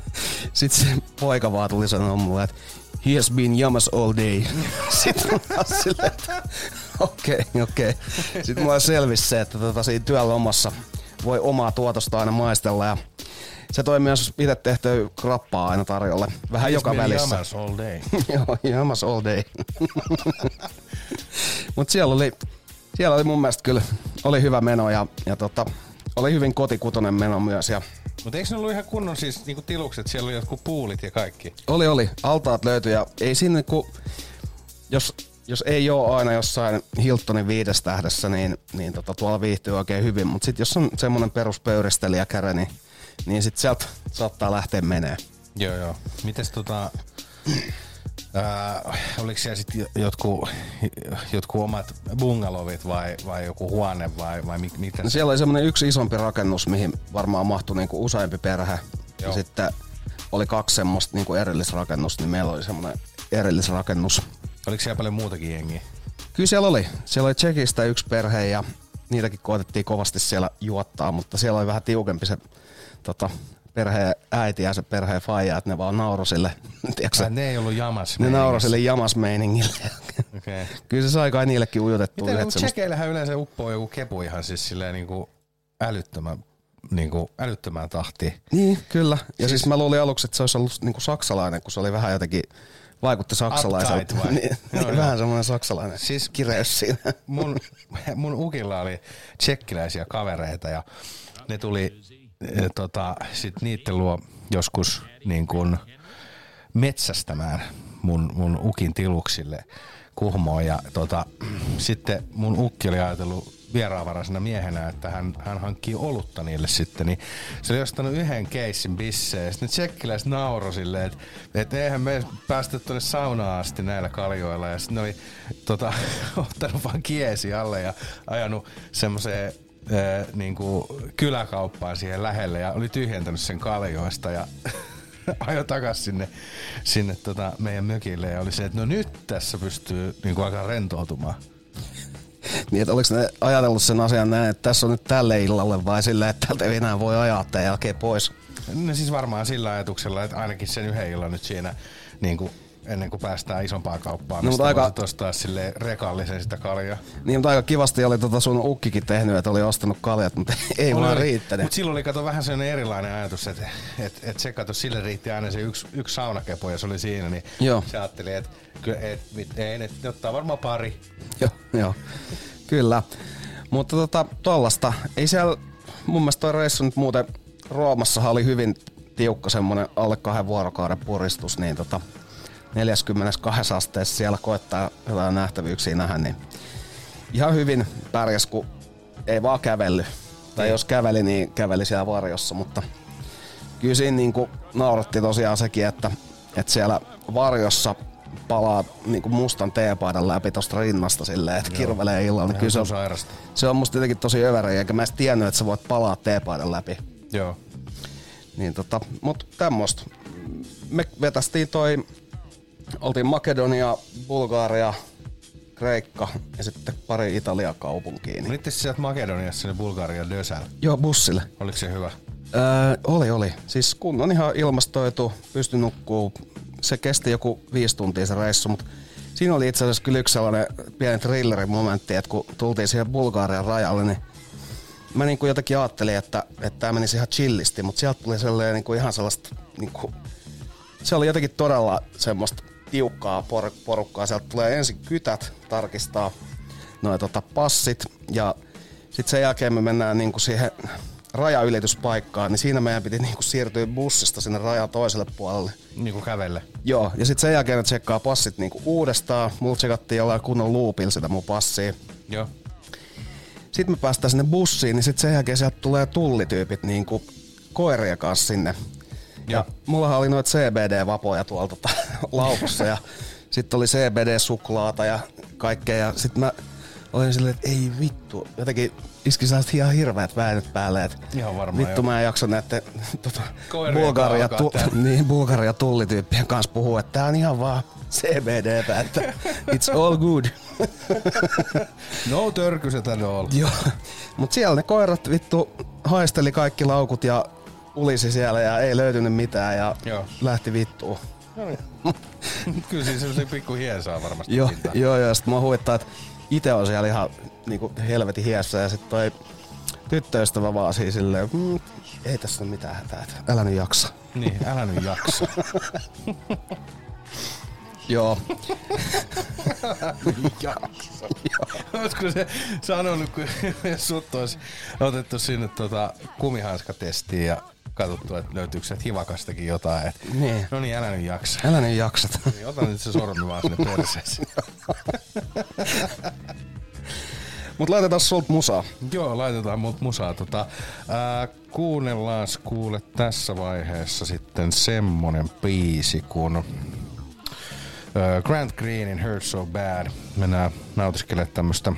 S2: sit se poika vaan tuli sanoa mulle, että he has been jamas all day. Sitten mä oon silleen, että okei, okay, okei. Okay. Sitten mulla selvisi se, että tota, siinä työlomassa voi omaa tuotosta aina maistella ja se toi myös itse tehtyä krappaa aina tarjolle. Vähän
S3: He's
S2: joka
S3: been
S2: välissä.
S3: jamas all day.
S2: Joo, jamas all day. Mut siellä oli, siellä oli mun mielestä kyllä, oli hyvä meno ja, ja tota, oli hyvin kotikutonen meno myös ja
S3: Mutta eikö ne ollut ihan kunnon siis niinku tilukset? Siellä oli jotkut puulit ja kaikki.
S2: oli, oli. Altaat löytyi ja ei sinne ku, jos, jos ei ole aina jossain Hiltonin viides tähdessä, niin, niin tota, tuolla viihtyy oikein hyvin. Mutta sitten jos on semmoinen peruspöyristelijäkäre, niin, niin sitten sieltä saattaa lähteä menee.
S3: Joo, joo. Mites tota... Ää, oliko siellä sitten jotkut, jotkut omat bungalovit vai, vai joku huone vai, vai mi- mitä?
S2: No siellä oli semmoinen yksi isompi rakennus, mihin varmaan mahtui niinku useampi perhe. Ja
S3: Joo.
S2: sitten oli kaksi semmoista niinku erillisrakennusta, niin meillä oli semmoinen erillisrakennus.
S3: Oliko siellä paljon muutakin jengiä?
S2: Kyllä siellä oli. Siellä oli Tsekistä yksi perhe ja niitäkin koetettiin kovasti siellä juottaa, mutta siellä oli vähän tiukempi se tota, perheen äiti ja se perheen faija, että ne vaan nauroi sille. tiedätkö
S3: Ai,
S2: sä,
S3: ne ei ollut jamas.
S2: ne nauroi sille jamasmeiningille.
S3: Okay.
S2: Kyllä se sai kai niillekin ujutettua
S3: Miten kun
S2: semmoista.
S3: tsekeillähän yleensä uppoo joku kepu ihan siis silleen niinku älyttömän, niinku älyttömään tahtiin.
S2: Niin, kyllä. Ja siis, siis mä luulin aluksi, että se olisi ollut niinku saksalainen, kun se oli vähän jotenkin, vaikutti saksalaiselta.
S3: Vai?
S2: niin,
S3: Joo,
S2: niin,
S3: joo.
S2: vähän semmoinen saksalainen
S3: siis
S2: kireys siinä.
S3: Mun, mun ukilla oli tsekkiläisiä kavereita ja ne tuli eh, tota, sit niitten luo joskus niin kun metsästämään mun, mun ukin tiluksille kuhmoon ja tota, sitten mun ukki oli ajatellut vieraanvaraisena miehenä, että hän, hän hankkii olutta niille sitten, niin se oli ostanut yhden keissin bisseen, sitten tsekkiläiset nauro silleen, että, että eihän me päästä tuonne saunaan asti näillä kaljoilla, ja sitten ne oli tota, ottanut vaan kiesi alle ja ajanut semmoiseen äh, niinku kyläkauppaan siihen lähelle ja oli tyhjentänyt sen kaljoista ja ajo takas sinne, sinne tota meidän mökille ja oli se, että no nyt tässä pystyy niinku alkaa rentoutumaan.
S2: Niin, että oliko ne ajatellut sen asian näin, että tässä on nyt tälle illalle vai sillä, että täältä ei enää voi ajaa tämän jälkeen pois?
S3: No siis varmaan sillä ajatuksella, että ainakin sen yhden illan nyt siinä niin kuin ennen kuin päästään isompaan kauppaan,
S2: No,
S3: no,
S2: mutta aika-
S3: aika... ostaa sille rekallisen sitä kaljaa.
S2: Niin, mutta aika kivasti oli tota sun ukkikin tehnyt, että oli ostanut kaljat, mutta ei vaan riittänyt.
S3: Mutta silloin oli kato vähän sellainen erilainen ajatus, että et, et se kato, sille riitti aina se yksi, yksi saunakepo ja se oli siinä, niin
S2: Joo.
S3: se ajatteli, että et, mit- ei, ne, ne ottaa varmaan pari.
S2: Joo, joo. Kyllä. Mutta tota, tollasta. Ei siellä, mun mielestä toi reissu nyt muuten Roomassahan oli hyvin tiukka semmonen alle kahden vuorokauden puristus, niin tota 42 asteessa siellä koettaa jotain nähtävyyksiä nähdä, niin ihan hyvin pärjäs, kun ei vaan kävellyt. Tai jos käveli, niin käveli siellä varjossa, mutta kyllä siinä niinku nauratti tosiaan sekin, että, että siellä varjossa palaa niinku mustan teepaidan läpi tosta rinnasta silleen, että
S3: Joo.
S2: kirvelee illalla. Niin kyllä se on,
S3: sairasta.
S2: se on musta jotenkin tosi överä, eikä mä edes tiennyt, että sä voit palaa teepaidan läpi.
S3: Joo.
S2: Niin tota, mut tämmöstä. Me vetästiin toi, oltiin Makedonia, Bulgaria, Kreikka ja sitten pari Italia kaupunkiin. Niin.
S3: Menitte sieltä Makedoniassa sinne Bulgaria Dösällä?
S2: Joo, bussille.
S3: Oliko se hyvä?
S2: Öö, oli, oli. Siis kun on ihan ilmastoitu, pysty nukkuu. Se kesti joku viisi tuntia se reissu, mutta siinä oli itse asiassa kyllä yksi sellainen pieni thrillerin momentti, että kun tultiin siihen Bulgarian rajalle, niin mä niin kuin jotenkin ajattelin, että, että tämä menisi ihan chillisti, mutta sieltä tuli sellainen niin kuin ihan sellaista, niin kuin, se oli jotenkin todella semmoista tiukkaa por- porukkaa. Sieltä tulee ensin kytät tarkistaa noin tota passit ja sitten sen jälkeen me mennään niin kuin siihen rajaylityspaikkaan, niin siinä meidän piti niin kuin siirtyä bussista sinne rajan toiselle puolelle.
S3: Niin kuin kävelle.
S2: Joo, ja sitten sen jälkeen ne tsekkaa passit niinku uudestaan. Mulla tsekattiin jollain kunnon loopilla sitä mun passia.
S3: Joo.
S2: Sitten me päästään sinne bussiin, niin sitten sen jälkeen sieltä tulee tullityypit niinku koirien kanssa sinne. Ja mullahan oli noita CBD-vapoja tuolla tota, laukussa ja sitten oli CBD-suklaata ja kaikkea. Ja sitten mä olin silleen, että ei vittu. Jotenkin iski sellaiset ihan hirveät väännöt päälle, että
S3: Ihan varmaan,
S2: vittu
S3: joo.
S2: mä en jaksa näiden tota, Bulgaria,
S3: tää.
S2: niin, Bulgaria tullityyppien kanssa puhua, että tää on ihan vaan CBDtä, että it's all good.
S3: No törkyset and all.
S2: Joo, mut siellä ne koirat vittu haisteli kaikki laukut ja ulisi siellä ja ei löytynyt mitään ja
S3: Joo.
S2: lähti vittuun.
S3: No niin. Kyllä siis sellaisia pikku hiesaa varmasti.
S2: Joo, joo, joo, sit mua huvittaa, että itse on siellä ihan niinku helvetin hiessä ja sit toi tyttöystävä vaan siis silleen, mm, ei tässä ole mitään hätää, älä nyt jaksa.
S3: Niin, älä nyt jaksa.
S2: Joo.
S3: jaksa. Olisiko se sanonut, kun sut olisi otettu sinne tota kumihanskatestiin ja katsottu, että löytyykö sieltä hivakastakin jotain. Et,
S2: Niin.
S3: No niin, älä nyt jaksa.
S2: Älä nyt jaksat.
S3: Niin, ota nyt se sormi vaan sinne perseeseen.
S2: Mut laitetaan sulta musaa.
S3: Joo, laitetaan mut musaa. Tota, ää, kuunnellaan kuule tässä vaiheessa sitten semmonen biisi, kun Ö, Grant Greenin Hurt So Bad. Mennään nautiskelemaan tämmöstä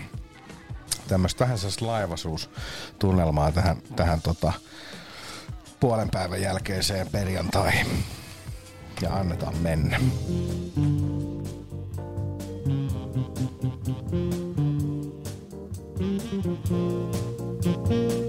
S3: tämmöistä vähän sellaista laivasuustunnelmaa tähän, tähän tota, puolen päivän jälkeiseen perjantaihin. Ja annetaan mennä.
S15: Oh,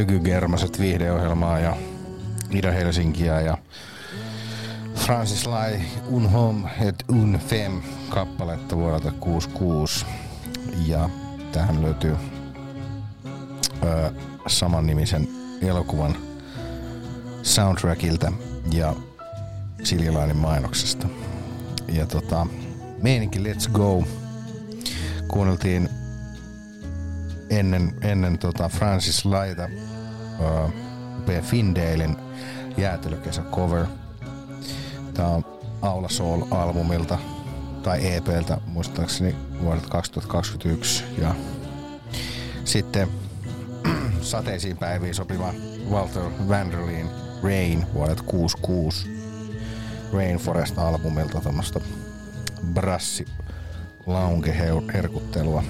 S3: Ökygermaset viihdeohjelmaa ja Ida-Helsinkiä ja Francis Lai Un Home et Un Femme kappaletta vuodelta 66. Ja tähän löytyy ö, samannimisen elokuvan soundtrackilta ja Siljilainen mainoksesta. Ja tota, meininki Let's Go kuunneltiin ennen, ennen tota Francis Laita uh, P. Findalein jäätelökesä cover. Tää on Aula Soul-albumilta tai EPltä muistaakseni vuodelta 2021 ja sitten sateisiin päiviin sopiva Walter Vanderleen Rain vuodelta 66 Rainforest-albumilta tämmöstä brassi lounge herkuttelua.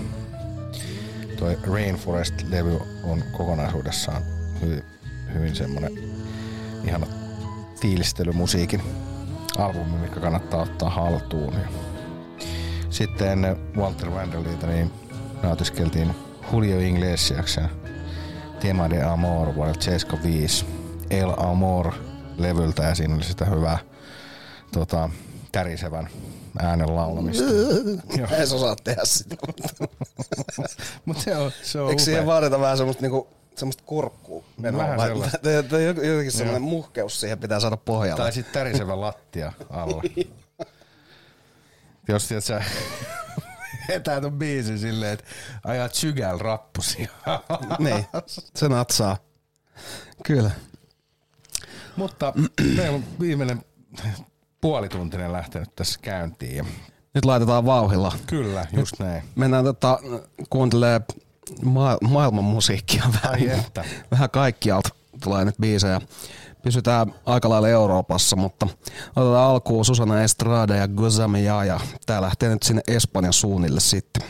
S3: Toi Rainforest-levy on kokonaisuudessaan hyvin, hyvin semmonen ihana fiilistelymusiikin albumi, mikä kannattaa ottaa haltuun. Ja sitten ennen Walter Vanderleeta niin nautiskeltiin Julio Iglesiaksen Tema de Amor vuodelta 75 El Amor levyltä ja siinä oli sitä hyvää tota, tärisevän äänen laulamista.
S16: Ei se osaa tehdä sitä.
S3: Mut se on, se on
S16: Eikö siihen vaadita vähän semmoista niinku, semmoista kurkkuu menoa?
S3: Vähän
S16: Jotenkin semmoinen muhkeus siihen pitää saada pohjalle.
S3: Tai sitten tärisevä lattia alla. Jos tiedät sä etää ton biisin silleen, että ajat sygäl rappusia.
S16: niin, se natsaa. Kyllä.
S3: Mutta meillä on viimeinen puolituntinen lähtenyt tässä käyntiin.
S16: Nyt laitetaan vauhilla.
S3: Kyllä, just näin.
S16: Mennään tota, kuuntelee ma- maailman musiikkia vähän. Vähän kaikkialta tulee nyt biisejä. Pysytään aika lailla Euroopassa, mutta otetaan alkuun Susana Estrada ja Gozami ja Tää lähtee nyt sinne Espanjan suunnille sitten.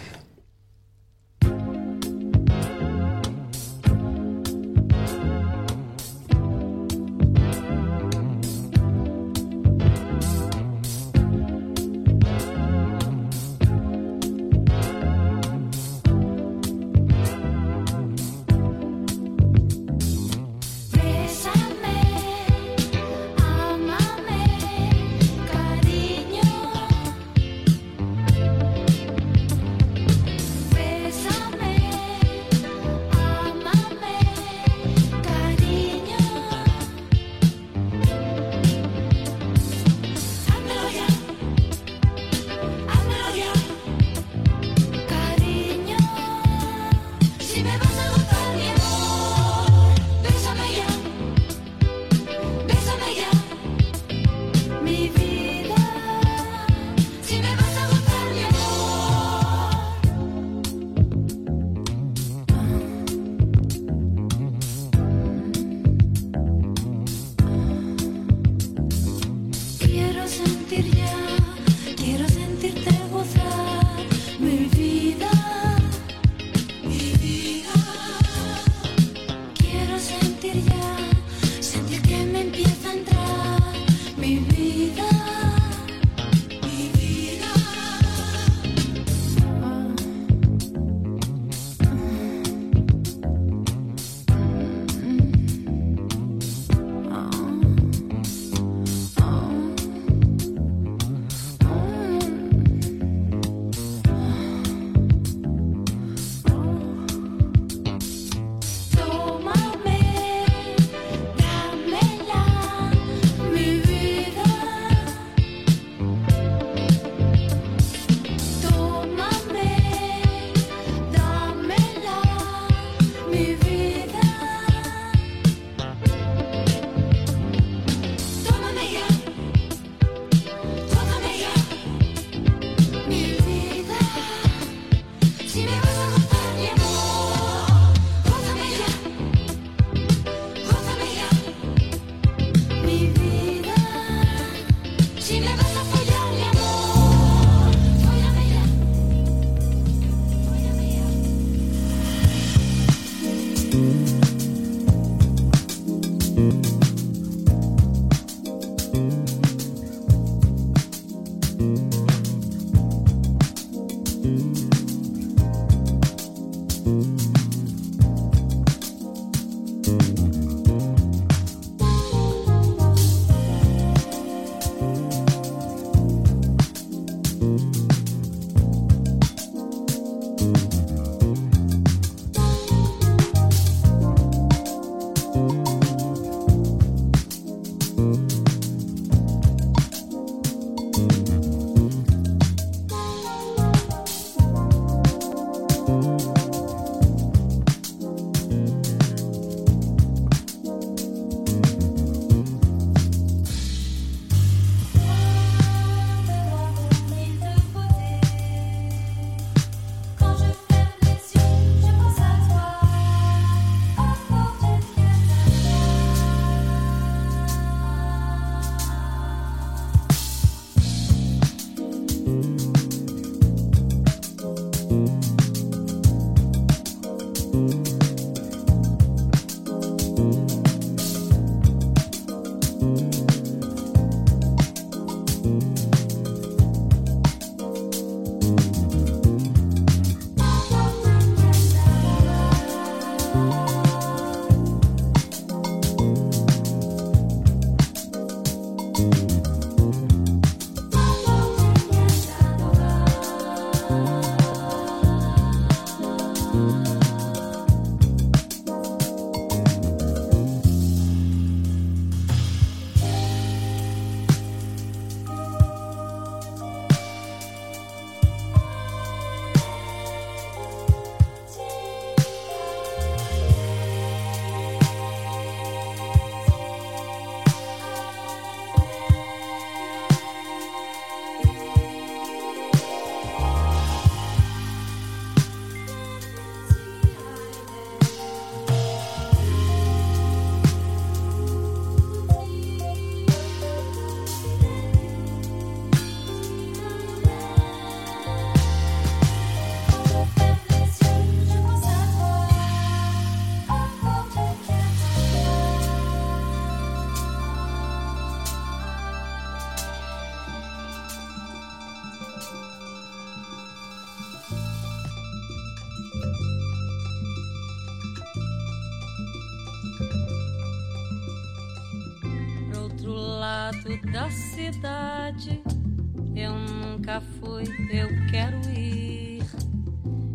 S17: Eu nunca fui, eu quero ir.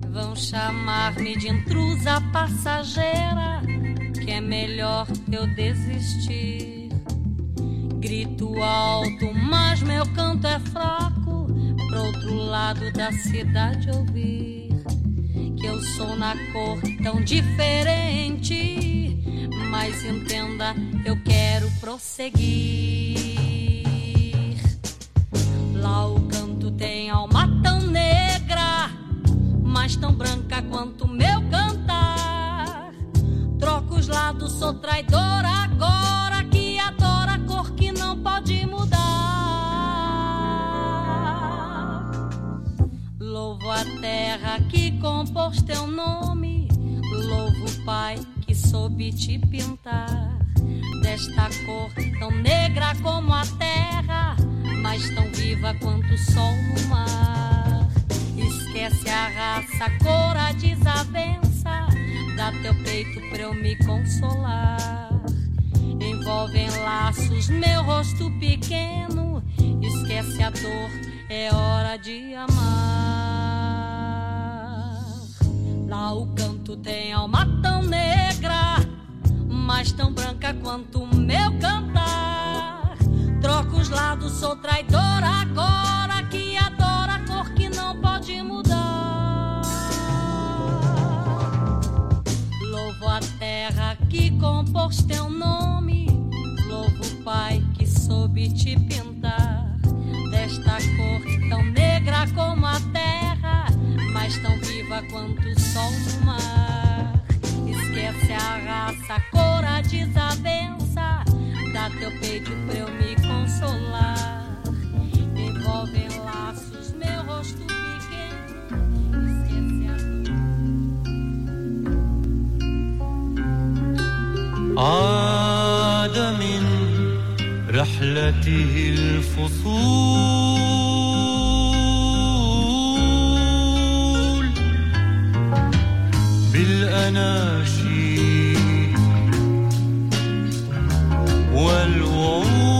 S17: Vão chamar-me de intrusa passageira, que é melhor eu desistir. Grito alto, mas meu canto é fraco. Pro outro lado da cidade ouvir que eu sou na cor tão diferente. Mas entenda, eu quero prosseguir. Sou traidora agora que adora a cor que não pode mudar. Louvo a terra que compôs teu nome, louvo o Pai que soube te pintar. Desta cor tão negra como a terra, mas tão viva quanto o sol no mar. Esquece a raça, cor, a desavença, teu peito pra eu me consolar. Envolve em laços meu rosto pequeno, esquece a dor, é hora de amar. Lá o canto tem alma tão negra, mas tão branca quanto o meu cantar. Troco os lados, sou traidora agora que que compôs teu nome, louvo Pai que soube te pintar. Desta cor tão negra como a terra, mas tão viva quanto o sol no mar. Esquece a raça, a cor, a desavença, dá teu peito pra eu me consolar. Envolve em laços meu rosto
S15: عاد من رحلته الفصول. بالأناشيد والوعود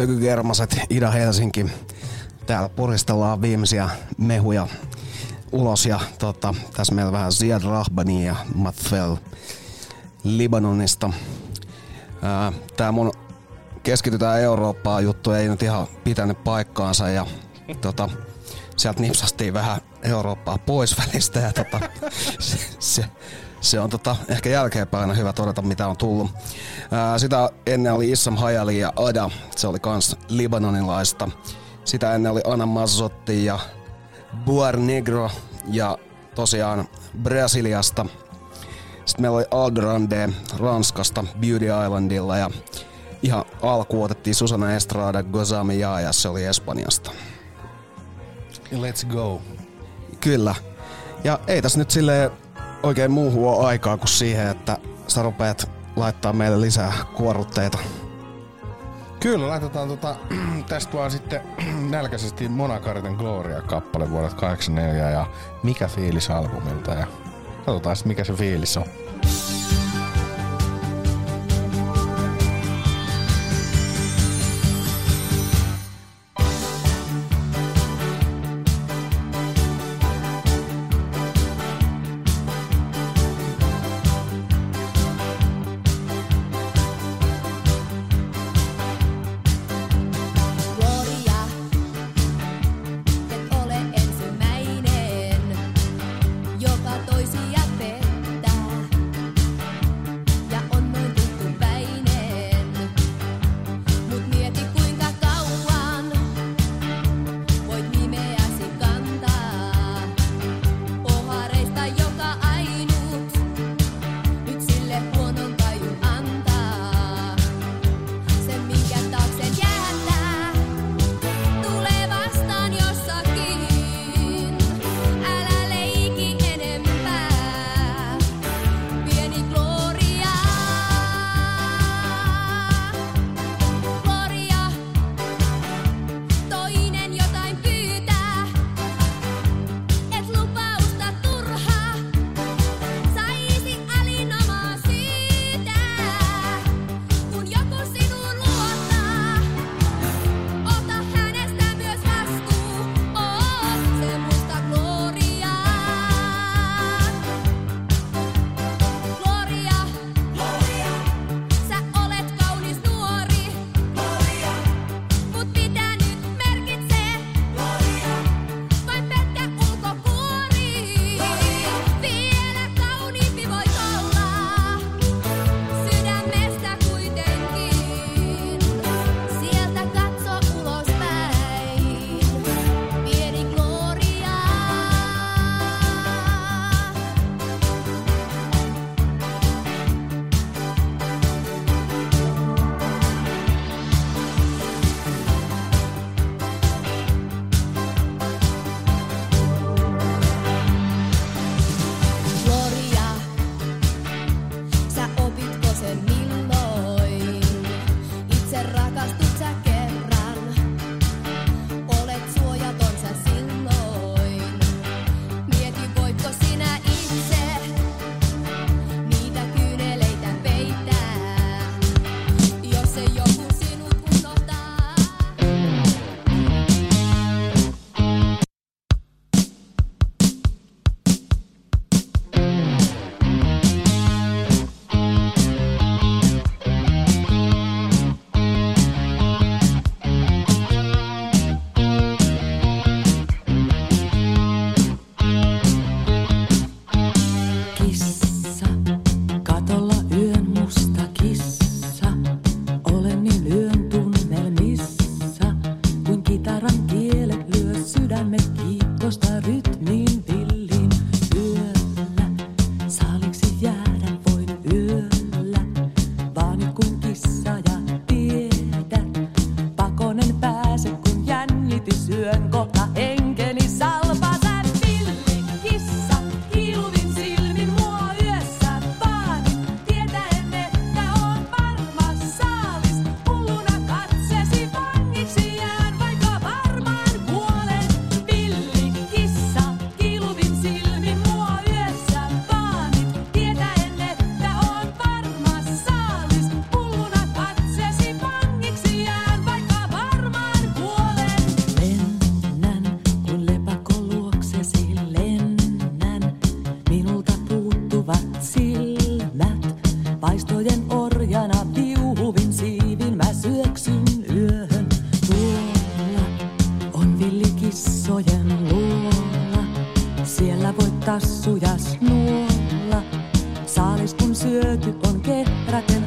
S2: Ökygermaset Ida-Helsinki. Täällä puristellaan viimeisiä mehuja ulos ja tota, tässä meillä vähän Ziad Rahbani ja Matfel Libanonista. Tää mun keskitytään Eurooppaan juttu ei nyt ihan pitänyt paikkaansa ja tota, sieltä nipsastiin vähän Eurooppaa pois välistä ja tota, se, se, se on tota, ehkä jälkeenpäin hyvä todeta, mitä on tullut. Ää, sitä ennen oli Issam Hayali ja Ada, se oli kans libanonilaista. Sitä ennen oli Anna Mazzotti ja Buar Negro ja tosiaan Brasiliasta. Sitten meillä oli Aldrande Ranskasta Beauty Islandilla ja ihan alku otettiin Susanna Estrada Gozami ja se oli Espanjasta.
S3: Let's go.
S2: Kyllä. Ja ei tässä nyt sille oikein muuhun ole aikaa kuin siihen, että sä rupeat laittaa meille lisää kuorrutteita.
S3: Kyllä, laitetaan tota, tästä vaan sitten nälkäisesti Monakariten Gloria-kappale vuodelta 84 ja Mikä fiilis albumilta. Ja
S18: Katsotaan sit, mikä se fiilis on.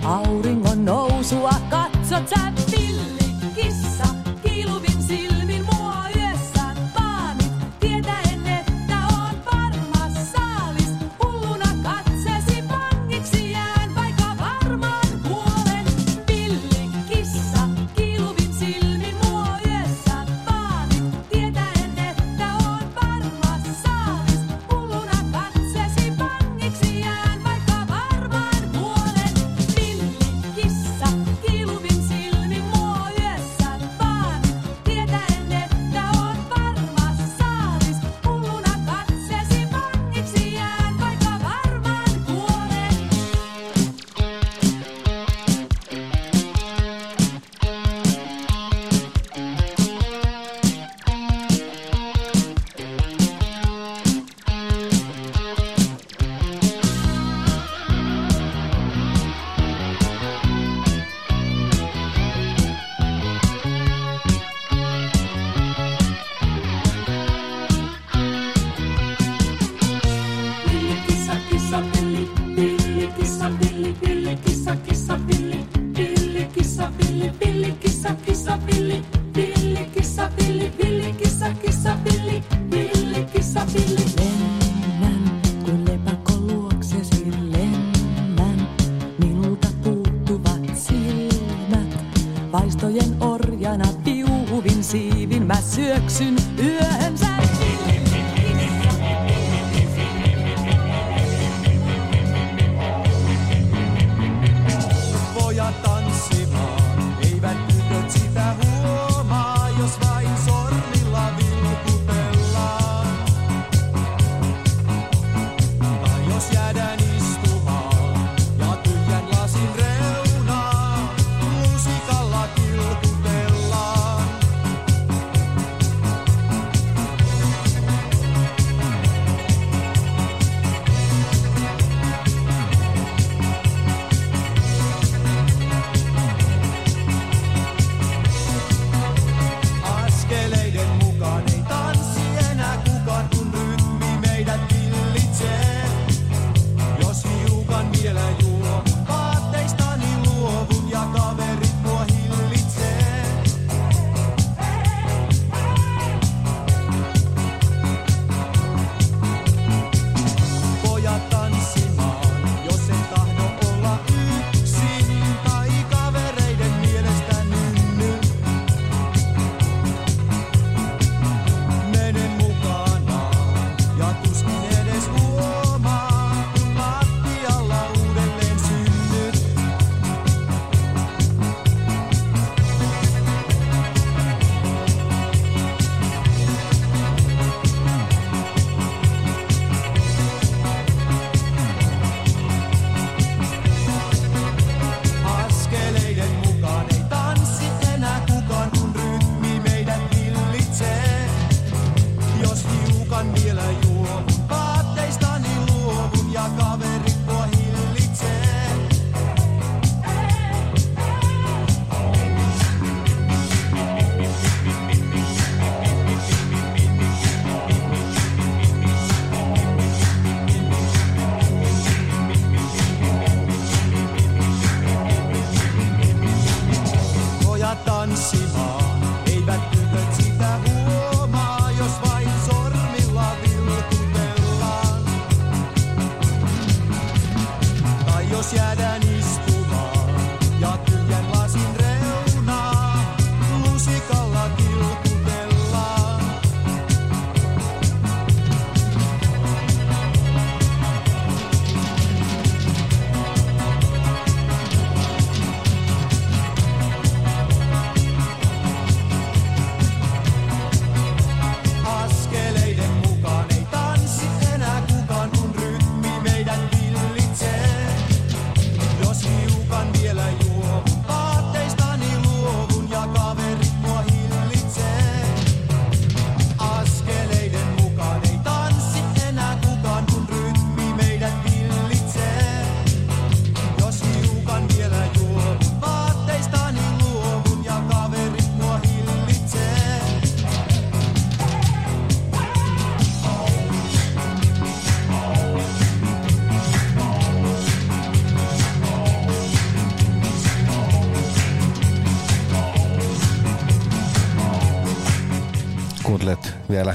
S19: Aure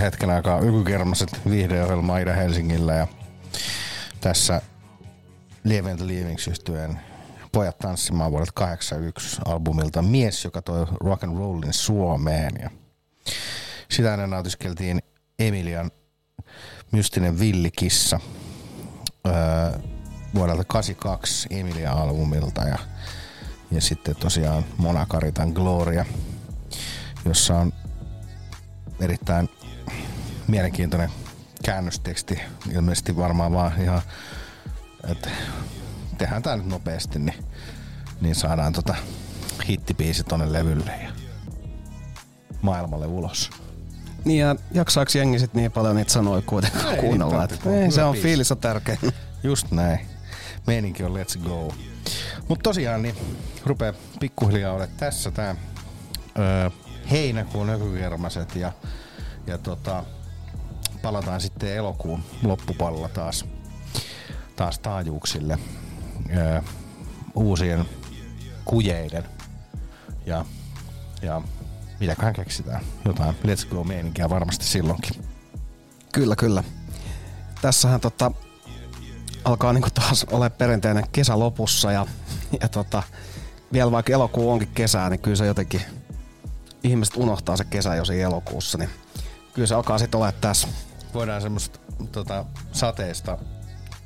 S19: hetken aikaa Ykykermaset viihdeohjelmaa Itä-Helsingillä ja tässä Lievent Leavings yhtyeen Pojat tanssimaan vuodelta 81 albumilta Mies, joka toi rock and rollin Suomeen. Ja sitä ennen nautiskeltiin Emilian Mystinen villikissa öö, vuodelta 82 Emilia-albumilta ja, ja sitten tosiaan Monakaritan Gloria, jossa on erittäin mielenkiintoinen käännösteksti. Ilmeisesti varmaan vaan ihan, että tehdään tää nyt nopeasti, niin, niin saadaan tota hittibiisi tonne levylle ja maailmalle ulos.
S2: Niin ja jaksaako jengi sit niin paljon niitä sanoja kuitenkaan
S19: Ei,
S2: kuunnella? Että, ei,
S19: hyvä
S2: se on
S19: biisi.
S2: fiilis on tärkeä.
S19: Just näin. Meininki on let's go. Mutta tosiaan niin rupeaa pikkuhiljaa ole tässä tää öö, heinäkuun ökykermaset ja, ja tota, palataan sitten elokuun loppupuolella taas, taas taajuuksille öö, uusien kujeiden ja, ja mitäköhän keksitään. Jotain let's go meininkiä varmasti silloinkin.
S2: Kyllä, kyllä. Tässähän tota, alkaa niinku taas ole perinteinen kesä lopussa ja, ja tota, vielä vaikka elokuu onkin kesää, niin kyllä se jotenkin, ihmiset unohtaa se kesä jo siinä elokuussa, niin kyllä se alkaa sitten olla tässä.
S3: Voidaan semmoista tota, sateista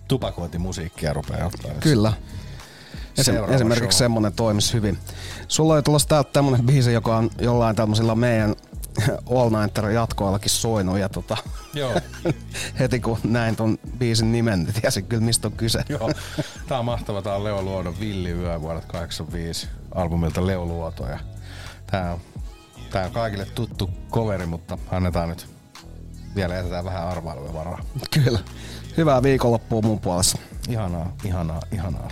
S3: tupakointimusiikkia rupeaa ottaa.
S2: Kyllä.
S3: Seuraava
S2: esimerkiksi
S3: show.
S2: semmonen toimisi hyvin. Sulla oli tulossa täältä tämmönen biisi, joka on jollain tämmöisillä meidän All Nighter jatkoillakin soinut ja tota,
S3: Joo.
S2: heti kun näin ton biisin nimen, niin tiesin kyllä mistä on kyse.
S3: Joo. Tää on mahtava. Tää on Leo Luodon Villi Yö vuodelta 85 albumilta Leo Luoto. Ja tää on, tää on kaikille tuttu coveri, mutta annetaan nyt vielä jätetään vähän arvailuja varaa.
S2: Kyllä. Hyvää viikonloppua mun puolesta.
S3: Ihanaa, ihanaa, ihanaa.